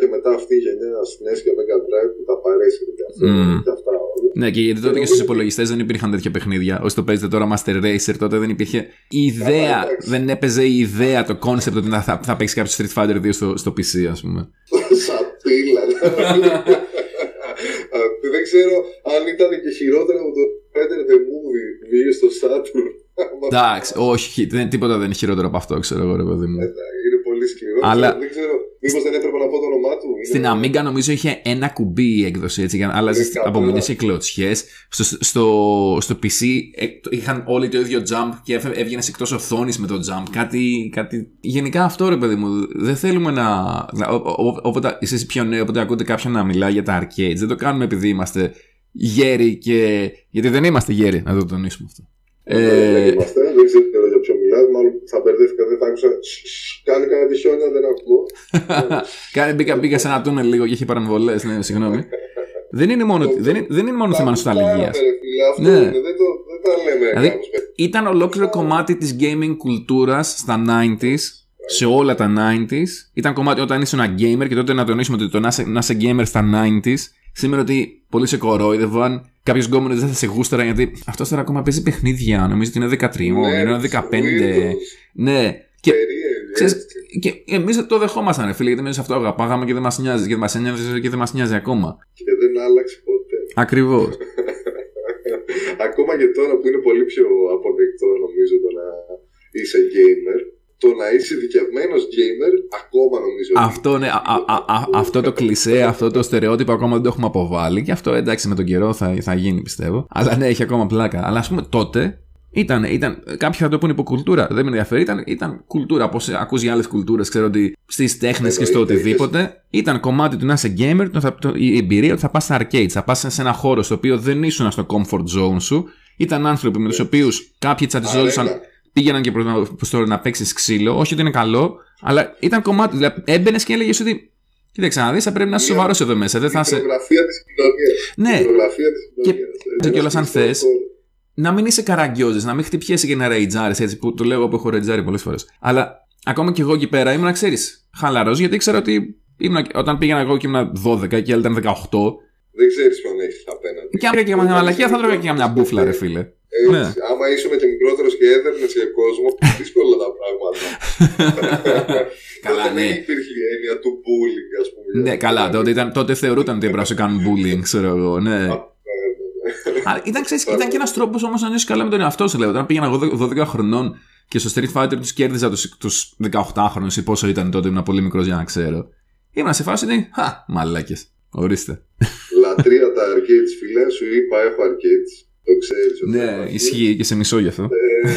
και μετά αυτή η γενιά SNES και Mega Drive που τα παρέσυρε και, αυτό, mm. και αυτά όλα. Ναι, και γιατί τότε και στους υπολογιστές δεν υπήρχαν τέτοια παιχνίδια. Όσοι το παίζετε τώρα Master Racer, τότε δεν υπήρχε η ιδέα, δεν έπαιζε η ιδέα, το concept ότι θα, θα παίξει κάποιος Street Fighter 2 στο, στο PC, ας πούμε. (laughs) Σαπίλα. Δεν ξέρω αν ήταν και χειρότερο από το Better the Movie που βγήκε στο Saturn. (laughs) Εντάξει, όχι, τίποτα δεν είναι χειρότερο από αυτό, ξέρω εγώ, ρε παιδί μου. Είναι πολύ σκληρό. Αλλά... Δεν ξέρω Μήπως δεν έπρεπε να πω το όνομά του. Είναι- Στην Amiga νομίζω είχε ένα κουμπί η έκδοση έτσι, για να άλλαζε Είναι από καλά. μενιέ και κλωτσιές. Στο, στο, στο PC ε, το- είχαν όλοι το ίδιο jump και έβγαινες εκτός οθόνης με το jump. Κάτι, κάτι. Γενικά αυτό ρε παιδί μου. Δεν θέλουμε να. να- ο- ο- Όποτε εσεί πιο νέοι, όποτε ακούτε κάποιον να μιλάει για τα arcades, δεν το κάνουμε επειδή είμαστε γέροι και. Γιατί δεν είμαστε γέροι, να το τονίσουμε αυτό. Δεν Ε, είμαστε, δεν ξέρω για ποιο μιλάς, μάλλον θα μπερδεύτηκα, δεν θα άκουσα. Σ, σ, Κάνει κάτι χιόνια, δεν ακούω. (laughs) Κάνε μπήκα, μπήκα σε ένα τούνελ λίγο και είχε παρεμβολές. Ναι, συγγνώμη. δεν, είναι μόνο, δεν, είναι, δεν είναι μόνο θέμα νοσταλγίας. Πάμε, ρε φίλε, Αυτό Ναι. είναι, δεν, το, δεν τα λέμε Δηλαδή, κάπως με- Ήταν ολόκληρο κομμάτι της gaming κουλτούρας στα 90s, σε όλα τα 90s. Ήταν κομμάτι όταν είσαι ένα gamer και τότε να τονίσουμε ότι το να είσαι, να είσαι gamer στα 90s Σήμερα ότι πολλοί σε κορόιδευαν, κάποιος γκόμενος δεν θα σε γούσταρα γιατί αυτό τώρα ακόμα παίζει παιχνίδια. Νομίζω ότι είναι 13, Ναι, είναι 15. weirdos, Ναι, και περίεργοι, Ξέρεις, έτσι. και εμείς το δεχόμασταν, ρε φίλε, γιατί εμείς αυτό αγαπάγαμε και δεν μας νοιάζει. Και δεν μας νοιάζει και δεν μας νοιάζει ακόμα. Και δεν άλλαξε ποτέ. Ακριβώς. (laughs) Ακόμα και τώρα που είναι πολύ πιο αποδεκτό νομίζω το να είσαι gamer, το να είσαι ειδικευμένος gamer ακόμα νομίζω. ότι αυτό, ναι, α, α, α, α, αυτό το κλισέ, αυτό το στερεότυπο ακόμα δεν το έχουμε αποβάλει. Και αυτό εντάξει με τον καιρό θα, θα γίνει πιστεύω. Αλλά ναι, έχει ακόμα πλάκα. Αλλά ας πούμε τότε ήταν, ήταν, κάποιοι θα το πούνε υποκουλτούρα. Δεν με ενδιαφέρει. Ήταν, ήταν κουλτούρα. Όπως ακούς για άλλες κουλτούρες, ξέρω ότι στις τέχνες και στο Εννοείται, οτιδήποτε. Ήταν κομμάτι του να είσαι gamer, το, θα- το, η εμπειρία ότι θα πας στα arcades, θα πας σε ένα χώρο στο οποίο δεν ήσουν στο comfort zone σου. Ήταν άνθρωποι με τους οποίους κάποιοι τσατιζόντουσαν, Αρένα. Πήγαιναν και προς, προς το να παίξεις ξύλο. Όχι ότι είναι καλό, αλλά ήταν κομμάτι. Δηλαδή έμπαινες και έλεγες ότι. Κοίταξε να δεις, θα πρέπει να είσαι Μια- σοβαρός εδώ μέσα. Δεν θα Η είσαι. φωτογραφία της κοινωνίας. Ναι, Η φωτογραφία της Και- κοινωνίας. και κιόλας αν θες, να μην είσαι καραγκιόζης, να μην χτυπιέσαι και να ρεϊτζάρεις έτσι που το λέω εγώ που έχω ρεϊτζάρει πολλές φορές. Αλλά ακόμα και εγώ εκεί πέρα ήμουν, ξέρεις, χαλαρός γιατί ήξερα ότι ήμουν, όταν πήγαινα εγώ και ήμουν 12 και η άλλη ήταν 18. Δεν ξέρεις ποιον έχεις απέναντι. Και αν πήγα και μια μαλακία θα τρώγα και μια μπουφλα, ρε φίλε. Έτσι, Ναι. Άμα ήσουν και μικρότερος και έδερνες για κόσμο, (laughs) δύσκολα τα πράγματα. (laughs) Καλά, Τότε ναι. Δεν υπήρχε η έννοια του bullying, ας πούμε. Ναι, καλά, τότε, ήταν, τότε θεωρούταν ότι έπρεπε να σου κάνουν bullying, ξέρω εγώ, ναι. Ναι, ναι, ναι. Αλλά ήταν, ξέρεις, (laughs) ήταν και ένας τρόπος όμως να νιώσεις καλά με τον εαυτό σου. Λέω. Όταν πήγαινα εγώ 12 χρονών και στο Street Fighter τους κέρδιζα του 18χρονου ή πόσο ήταν τότε, ήμουν πολύ μικρός για να ξέρω. Ήμουν σε φάση ότι. Χα, μαλάκες. Ορίστε. Λατρεία τα arcades, φίλε. Σου είπα, έχω arcades. Το ξέρεις. ναι, ισχύει και σε μισό γι' αυτό. Ε,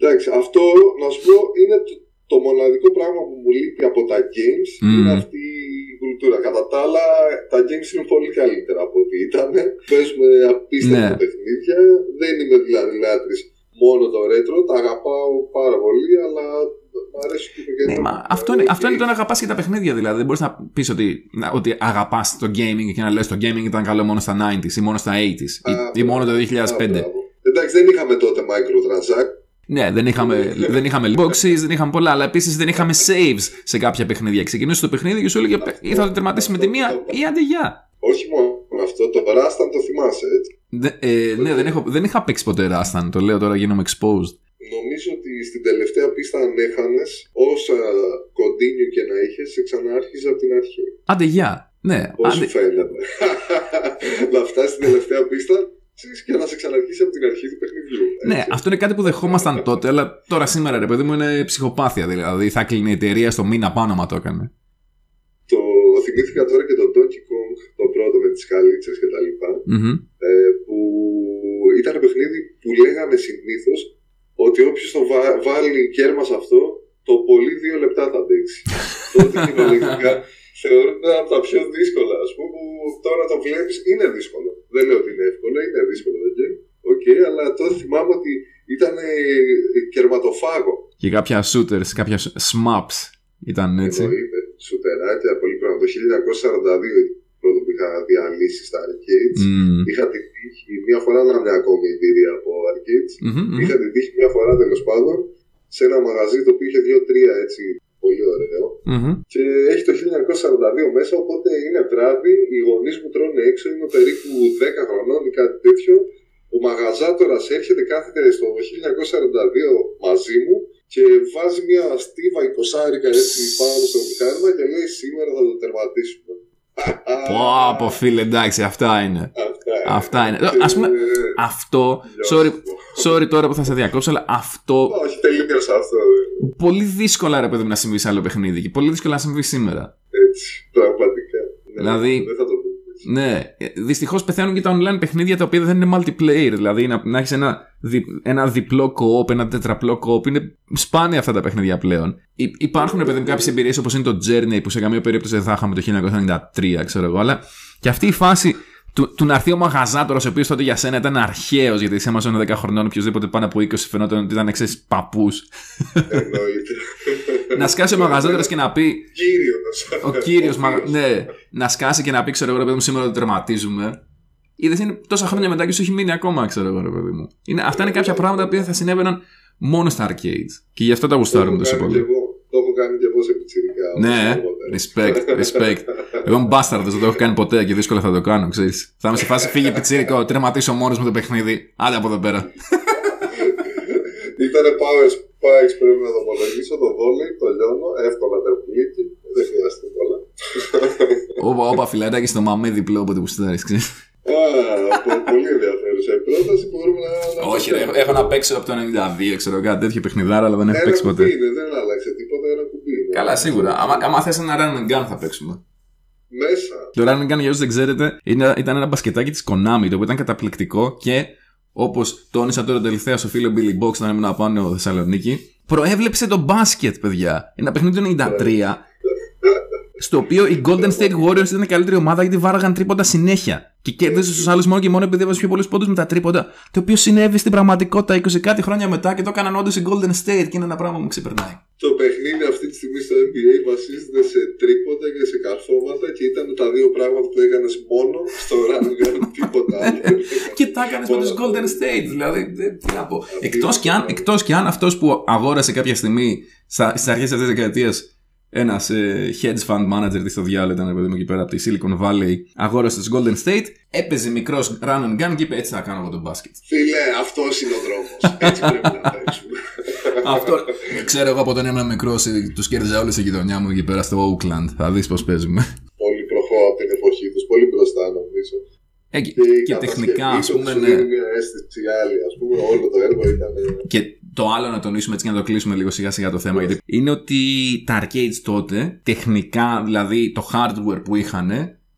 Εντάξει, αυτό να σου πω είναι το, το μοναδικό πράγμα που μου λείπει από τα games Μμμ. είναι αυτή η κουλτούρα. Κατά τα άλλα, τα games είναι πολύ καλύτερα από ό,τι ήταν. Παίζουμε απίστευτα Ναι. παιχνίδια. Δεν είμαι δηλαδή λάτρης μόνο το retro. Τα αγαπάω πάρα πολύ, αλλά μου αρέσει και το Ναι, καινούργιο. μα αυτό είναι, αυτό είναι το να αγαπάς και τα παιχνίδια δηλαδή. Δεν μπορείς να πεις ότι, να- ότι αγαπάς το gaming και να λες το gaming ήταν καλό μόνο στα 90s ή μόνο στα 80s ή, Α, ή μόνο το 2005. Α, μπράβο. Εντάξει, δεν είχαμε τότε microtransact. Ναι, δεν είχαμε, (laughs) δεν είχαμε boxes, δεν είχαμε πολλά, αλλά επίσης δεν είχαμε saves σε κάποια παιχνίδια. Ξεκινούσε το παιχνίδι και σου έλεγε ή θα το τερματίσει με τη μία ή άντε γεια. Όχι μόνο αυτό, το Rastan το θυμάσαι έτσι. Δε- ε, ναι, δεν, έχω, δεν είχα παίξει ποτέ Rastan. Το λέω τώρα γίνομαι exposed. Νομίζω ότι στην τελευταία πίστα αν έχανε, όσα κοντίνιου και να είχες, σε ξανάρχιζε από την αρχή. Άντε γεια. Ναι, Πώ άντε, σου φαίνεται. να φτάσει στην τελευταία πίστα ξέρεις, και να σε ξαναρχίσει από την αρχή του παιχνιδιού. ναι, έτσι. αυτό είναι κάτι που δεχόμασταν τότε, αλλά τώρα σήμερα ρε παιδί μου είναι ψυχοπάθεια. Δηλαδή θα κλείνει η εταιρεία στο μήνα πάνω μα το έκανε. Το θυμήθηκα τώρα και το Donkey Kong, το πρώτο με τις καλίτσες και τα λοιπά, Μμμ. ε, που ήταν παιχνίδι που λέγανε συνήθως ότι όποιο το βα- βάλει κέρμα σε αυτό, το πολύ δύο λεπτά θα αντέξει. Τότε κοινωνικά θεωρούνται από τα πιο δύσκολα, α πούμε, που τώρα το βλέπει είναι δύσκολο. Δεν λέω ότι είναι εύκολο, είναι δύσκολο το game. OK, αλλά τότε θυμάμαι ότι ήταν ε, κερματοφάγο. Και κάποια shooters, κάποια shmups ήταν έτσι. Εννοείται. Σουτεράκια, πολύ πράγμα. Το 1942 πρώτο που είχα διαλύσει στα arcades. Μμμ. Είχα την τύχη μία φορά να μια ακόμη εμπειρία από arcades. Μμμ, μμμ. Είχα την τύχη μία φορά τέλος πάντων σε ένα μαγαζί το οποίο είχε δύο-τρία έτσι πολύ ωραίο. Μμμ. Και έχει το 1942 μέσα, οπότε είναι βράδυ, οι γονείς μου τρώνε έξω, είμαι περίπου 10 χρονών ή κάτι τέτοιο. Ο μαγαζάτορας έρχεται, κάθεται στο 1942 μαζί μου και βάζει μια στίβα 20 έτσι πάνω στο μηχάνημα και λέει: Σήμερα θα το τερματίσουμε. Πω, πω φίλε, εντάξει, αυτά είναι. Αυτά, Αυτά είναι. Α πούμε, αυτό. Sorry, sorry τώρα που θα σε διακόψω, αλλά αυτό. Όχι, τελείωσα αυτό. Πολύ δύσκολα ρε παιδί μου να συμβεί σε άλλο παιχνίδι. Και πολύ δύσκολα να συμβεί σήμερα. Έτσι, πραγματικά. Ναι, Δηλαδή- Δεν θα το πω. έτσι. Ναι, δυστυχώς πεθαίνουν και τα online παιχνίδια τα οποία δεν είναι multiplayer. Δηλαδή να, να έχεις ένα, δι, ένα διπλό co-op, ένα τετραπλό co-op. Είναι σπάνια αυτά τα παιχνίδια πλέον. Υ- υπάρχουν παιδί μου κάποιες εμπειρίες όπως είναι το Journey που σε καμία περίπτωση δεν θα είχαμε το 1993, ξέρω εγώ. Αλλά και αυτή η φάση του, του να έρθει ο μαγαζάτορο, ο οποίος τότε για σένα ήταν αρχαίος, γιατί σε Amazon 10 χρονών, οποιοδήποτε πάνω από 20 φαινόταν ότι ήταν ξέρεις παππούς. Εννοείται. να σκάσει ο μαγαζάτορο και να πει. Κύριος. Ο κύριος, ναι, να σκάσει και να πει, ξέρω εγώ, ρε παιδί μου, σήμερα το τερματίζουμε. Είδες είναι τόσα χρόνια μετά και σου έχει μείνει ακόμα, ξέρω εγώ, ρε παιδί μου. Είναι, αυτά είναι κάποια πράγματα που θα συνέβαιναν μόνο στα arcades. Και γι' αυτό τα γουστάρουμε τόσο Το έχω κάνει πολύ. κι εγώ. Το έχω κάνει και εγώ σε πιτσιρικά. Ναι, respect, respect. Εγώ είμαι μπάσταρδος, δεν το έχω κάνει ποτέ και δύσκολα θα το κάνω, ξέρεις. Θα είμαι σε φάση φύγε πιτσίρικο, τερματίσω μόνος με το παιχνίδι. Άντε από εδώ πέρα. Ήτανε power spikes πρέπει να το ομολογήσω. Το βόλεϊ, το λιώνω, εύκολα τερπλίκι. Δεν χρειάζεται πολλά. Όπα, όπα, φιλαράκι στο μαμέ διπλό όποτε που στάρει, ξέρεις. Α, πο- πολύ ενδιαφέρουσα η πρόταση. Μπορούμε να. να Όχι, το ρε, κάνουμε. έχω να παίξω από το 92, ξέρω κάτι τέτοιο παιχνιδάρα, αλλά δεν έχω Ένα παίξει κουμπί ποτέ. είναι, δεν άλλαξε τίποτα, ένα κουμπί είναι. Καλά, σίγουρα. Άμα, άμα θες ένα run and gun θα παίξουμε. Μέσα. Το Run and Gun, για όσους δεν ξέρετε, είναι- ήταν ένα μπασκετάκι της Konami, το οποίο ήταν καταπληκτικό και όπως τόνισα τώρα τελευταία στο φίλο Billy Box, όταν ήμουν πάνω Θεσσαλονίκη, προέβλεψε το μπάσκετ, παιδιά. Ένα παιχνίδι του 93, στο οποίο οι Golden State Warriors ήταν η καλύτερη ομάδα γιατί βάραγαν τρίποντα συνέχεια. Και κέρδισε του άλλους μόνο και μόνο επειδή έβαζε πιο πολλούς πόντους με τα τρίποντα. Το οποίο συνέβη στην πραγματικότητα 20 κάτι χρόνια μετά και το έκαναν όντως οι Golden State και είναι ένα πράγμα που μου ξεπερνάει. Το παιχνίδι αυτή τη στιγμή στο NBA βασίζεται σε τρίποντα και σε καρφώματα και ήταν τα δύο πράγματα που έκανες μόνο στο run gun, τίποτα άλλο. (laughs) και τα έκανες με τους Golden State. Δηλαδή, δεν- τι να πω. Εκτός κι αν, εκτός κι αν αυτός που αγόρασε κάποια στιγμή στις αρχές αυτής της δεκαετίας ένας ε, hedge fund manager της στο διάλογο ήταν παιδί μου εκεί πέρα από τη Silicon Valley, αγόρασε τους Golden State, έπαιζε μικρός run and gun και είπε έτσι θα κάνω εγώ τον μπάσκετ. Φίλε, αυτός είναι ο δρόμος. Έτσι πρέπει να παίξουμε. (laughs) Αυτό. Ξέρω εγώ από όταν ήμουν μικρό, τους κέρδιζα όλη η γειτονιά μου εκεί πέρα στο Oakland. Θα δεις πώς παίζουμε. πολύ προχώ από την εποχή τους, πολύ μπροστά νομίζω. Ε, και, Και, η και κατασκευή τεχνικά, ας τους πούμε, σου ναι. δίνει μια αίσθηση άλλη, ας πούμε, όλο το έργο ήταν. Και το άλλο να τονίσουμε έτσι και να το κλείσουμε λίγο σιγά σιγά το θέμα, γιατί είναι ότι τα arcades τότε, τεχνικά δηλαδή το hardware που είχαν,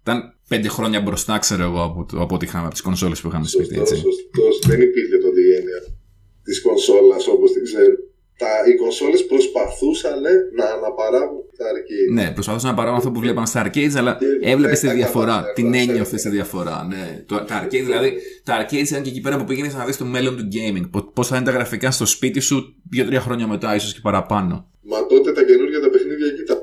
ήταν πέντε χρόνια μπροστά, ξέρω εγώ, από, το- από ό,τι είχαμε από τις κονσόλες που είχαμε στο σπίτι, Σωστό, έτσι. σωστό. Δεν υπήρχε τότε η έννοια της κονσόλας όπως την ξέρουμε. Τα, οι κονσόλες προσπαθούσαν να αναπαράγουν τα arcade. Ναι, προσπαθούσαν να παράγουν αυτό που βλέπαν στα arcades, αλλά Και έβλεπες δεν τη τα διαφορά. κατάφεραν, Την ναι. ένιωθες τη διαφορά, ναι. Το, τα arcades, δηλαδή, τα arcades ήταν και εκεί πέρα που πήγαινες να δεις το μέλλον του gaming. Πώς θα είναι τα γραφικά στο σπίτι σου δύο-τρία χρόνια μετά, ίσως και παραπάνω. Μα τότε τα καινούργια τα παιχνίδια κοίτα.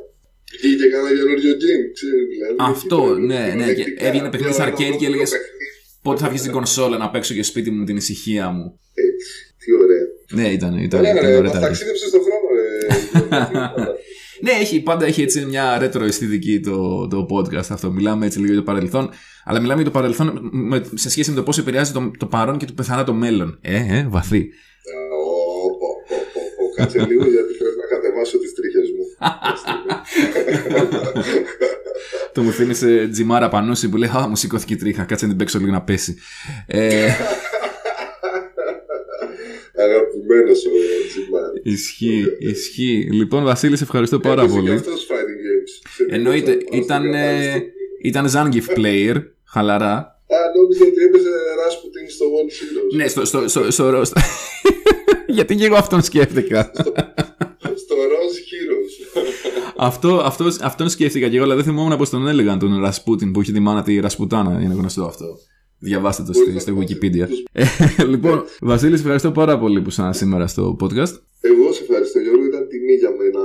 Βγήκε κανένα καινούριο game, ξέρεις δηλαδή. Αυτό, εκεί ναι, πρέπει, ναι, και κυριολεκτικά. έβγαινε παιχνίδι στα Ένα arcade και ολόκληρο έλεγες, παιχνίδι. Πότε θα βγεις στην κονσόλα να παίξω και σπίτι μου με την ησυχία μου. Έτσι. Τι ωραία. Ναι, ήταν, ήταν, Ωραία, ήταν ρε, ωραία μας τα arcade. ταξίδεψε στον χρόνο, ρε. (laughs) Ναι, έχει, πάντα έχει έτσι μια ρέτρο αισθητική το, το podcast αυτό. Μιλάμε έτσι λίγο για το παρελθόν, αλλά μιλάμε για το παρελθόν με, σε σχέση με το πώς επηρεάζει το, το παρόν και το πεθανά το μέλλον. Ε, ε, βαθύ. Ω, πω, πω, πω, πω. Κάτσε λίγο γιατί πρέπει να κατεβάσω τις τρίχες μου. το μου θύμισε Τζιμάρα Πανούση που λέει Α, μου σηκώθηκε η τρίχα. Κάτσε να την παίξω λίγο να πέσει. Ε, Αγαπημένος ο Τζιμάρ. ισχύει, ισχύει. Λοιπόν, Βασίλης, σε ευχαριστώ πάρα Έπαιζε πολύ. και αυτός fighting games. Εννοείται, Όσο ήταν, το ε, κατάλαβα. ήταν Zangief player, χαλαρά. Α, νόμιζα ότι έπαιζε Rasputin στο World Heroes. Ναι, στο, στο, στο, στο, στο- (laughs) Γιατί και εγώ αυτόν σκέφτηκα. Στο Rose Heroes. αυτό, αυτός, αυτόν σκέφτηκα και εγώ, αλλά δεν θυμόμουν πώ τον έλεγαν τον Ρασπούτιν που είχε τη μάνα τη Ρασπουτάνα. Είναι γνωστό αυτό. Διαβάστε το στη, Μπορείς στο να Wikipedia. τους- Ε, λοιπόν, Βασίλης, σε ευχαριστώ πάρα πολύ που ήσασταν σήμερα στο podcast. Εγώ σε ευχαριστώ Γιώργο, ήταν τιμή για μένα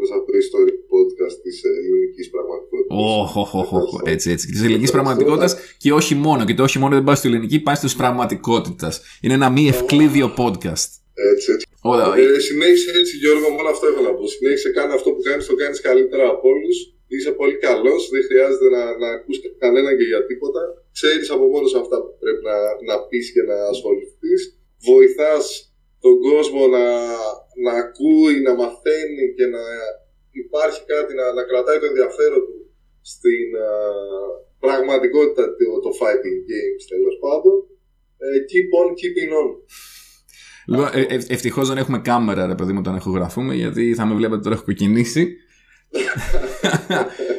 μέσα από το ιστορικό podcast της ελληνικής πραγματικότητας. Όχ, όχ, όχ, όχ, έτσι, έτσι. Της ελληνικής πραγματικότητας και όχι μόνο. Και το όχι μόνο δεν πάει στη ελληνική, πάει στη πραγματικότητας. Είναι ένα μη ευκλήδιο podcast. Έτσι, έτσι. Όλα, Ε, συνέχισε έτσι Γιώργο, μόνο αυτό έχω να πω. Συνέχισε, κάνε αυτό που κάνεις, το κάνεις καλύτερα από όλους. Είσαι πολύ καλός, δεν χρειάζεται να, να ακούς κανέναν και για τίποτα. Ξέρεις από μόνος αυτά που πρέπει να, να πεις και να ασχοληθείς. Βοηθάς τον κόσμο να, να ακούει, να μαθαίνει και να υπάρχει κάτι να, να κρατάει το ενδιαφέρον του στην, α, πραγματικότητα το, το fighting games τέλος πάντων. Ε, keep on keeping on. Λοιπόν, ε, ε, ευτυχώς δεν έχουμε κάμερα, ρε παιδί μου, όταν ηχογραφούμε, γιατί θα με βλέπετε τώρα έχω κοκκινήσει.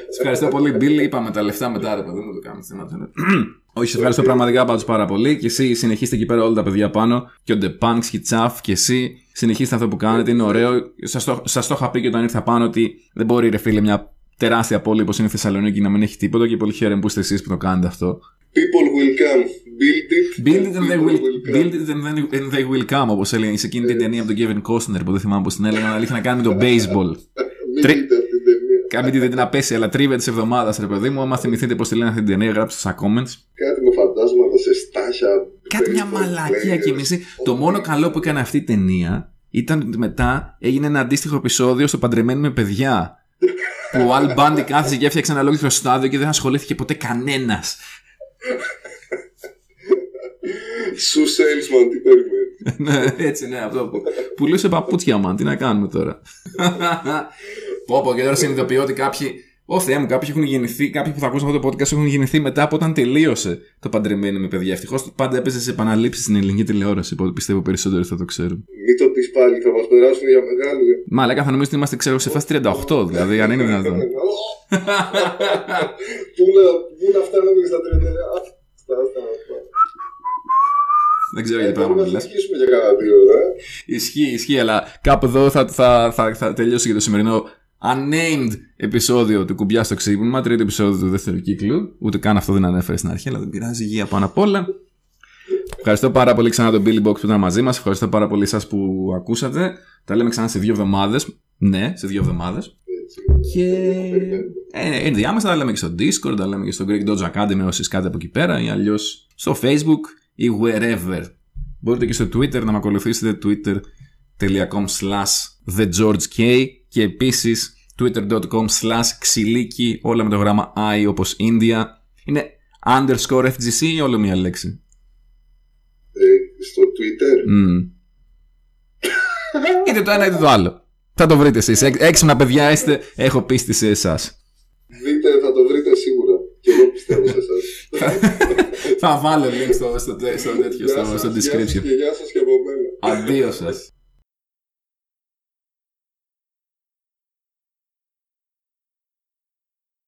Σε ευχαριστώ πολύ, Μπίλι. Είπαμε τα λεφτά μετά, ρε παιδί μου, το κάνουμε θέματα. (clears throat) Όχι, σε ευχαριστώ πραγματικά πάντως πάρα πολύ. Και εσύ συνεχίστε εκεί πέρα όλα τα παιδιά πάνω. Και ο Ντεπάνξ και η Τσαφ και εσύ. Συνεχίστε αυτό που κάνετε, είναι ωραίο. Σας το, σας το είχα πει και όταν ήρθα πάνω ότι δεν μπορεί, ρε φίλε, μια τεράστια πόλη όπως είναι η Θεσσαλονίκη να μην έχει τίποτα. Και πολύ χαίρομαι που είστε εσείς που το κάνετε αυτό. People will come. Build it. Build it and they will, People build it and then- and they will come, όπως έλεγε σε εκείνη την ταινία από τον Kevin Costner που δεν θυμάμαι πώς την έλεγαν, αλλά είχε να κάνει με το baseball. (laughs) Μην Τρι- δείτε αυτή την ταινία. Κάντε τη να πέσει, αλλά τρίβε της εβδομάδας, ρε παιδί μου. Άμα θυμηθείτε πώς τη λένε αυτή την ταινία, γράψτε στα comments. Κάτι με φαντάσματα σε στάχια. Κάτι μια baseball μαλακία players. και μισή. Το μόνο καλό που έκανε αυτή η ταινία ήταν ότι μετά έγινε ένα αντίστοιχο επεισόδιο στο Παντρεμένοι με παιδιά. που ο Al Bundy κάθισε και έφτιαξε ένα ολόκληρο στάδιο και δεν ασχολήθηκε ποτέ κανένας. Σου salesman, τι περιμένεις; ναι, έτσι, ναι, αυτό που. Πουλούσε παπούτσια, μαν. Τι να κάνουμε τώρα; Πω, πω, και τώρα συνειδητοποιώ ότι κάποιοι. Ω Θεέ μου, κάποιοι έχουν γεννηθεί, κάποιοι που θα ακούσουν αυτό το podcast έχουν γεννηθεί μετά από όταν τελείωσε το παντρεμένο με παιδιά. Ευτυχώς πάντα έπαιζες σε επαναλήψεις στην ελληνική τηλεόραση. Οπότε πιστεύω περισσότερο θα το ξέρουν. Μην το πεις πάλι, θα μας περάσουν για μεγάλο. Μαλάκα θα νομίζω ότι είμαστε, ξέρω, σε φάση 38, δηλαδή, αν είναι δυνατόν. (laughs) Πού να, πού να φτάνουμε στα 30. Α, Στα, στα, στα. Δεν ξέρω Ε, γιατί Μπορούμε πράγμα να μιλάς. συνεχίσουμε για κάνα δύο ώρα. ε. Ισχύει, ισχύει, αλλά κάπου εδώ θα, θα, θα, θα τελειώσει και το σημερινό unnamed επεισόδιο του Κουμπιά στο Ξύπνημα, τρίτο επεισόδιο του δεύτερου κύκλου. Ούτε καν αυτό δεν ανέφερε στην αρχή, αλλά δεν πειράζει. Υγεία πάνω απ' όλα. Ευχαριστώ πάρα πολύ ξανά τον Billy Box που ήταν μαζί μας. Ευχαριστώ πάρα πολύ εσάς που ακούσατε. Τα λέμε ξανά σε δύο εβδομάδες. Ναι, σε δύο εβδομάδες. Έτσι. Και ε, ενδιάμεσα τα λέμε και στο Discord, τα λέμε και στο Greek Dodge Academy όσοι σκάτε από εκεί πέρα ή αλλιώς στο Facebook ή wherever. Μπορείτε και στο Twitter να με ακολουθήσετε twitter.com slash thegeorgek και επίσης twitter.com slash ξυλίκι όλα με το γράμμα I όπως India. Είναι underscore FGC ή όλο μία λέξη; Ε, στο Twitter. Μμμ. είτε το ένα είτε το άλλο. Θα το βρείτε εσείς. Έξ- Έξυπνα παιδιά είστε, έχω πίστη σε εσάς. Δείτε, θα το βρείτε σίγουρα. Και εγώ πιστεύω σε εσάς. Θα βάλω link στο, στο, στο, τέτοιο, στο, στο description. Και γεια σας και από μένα. Αντίο σας.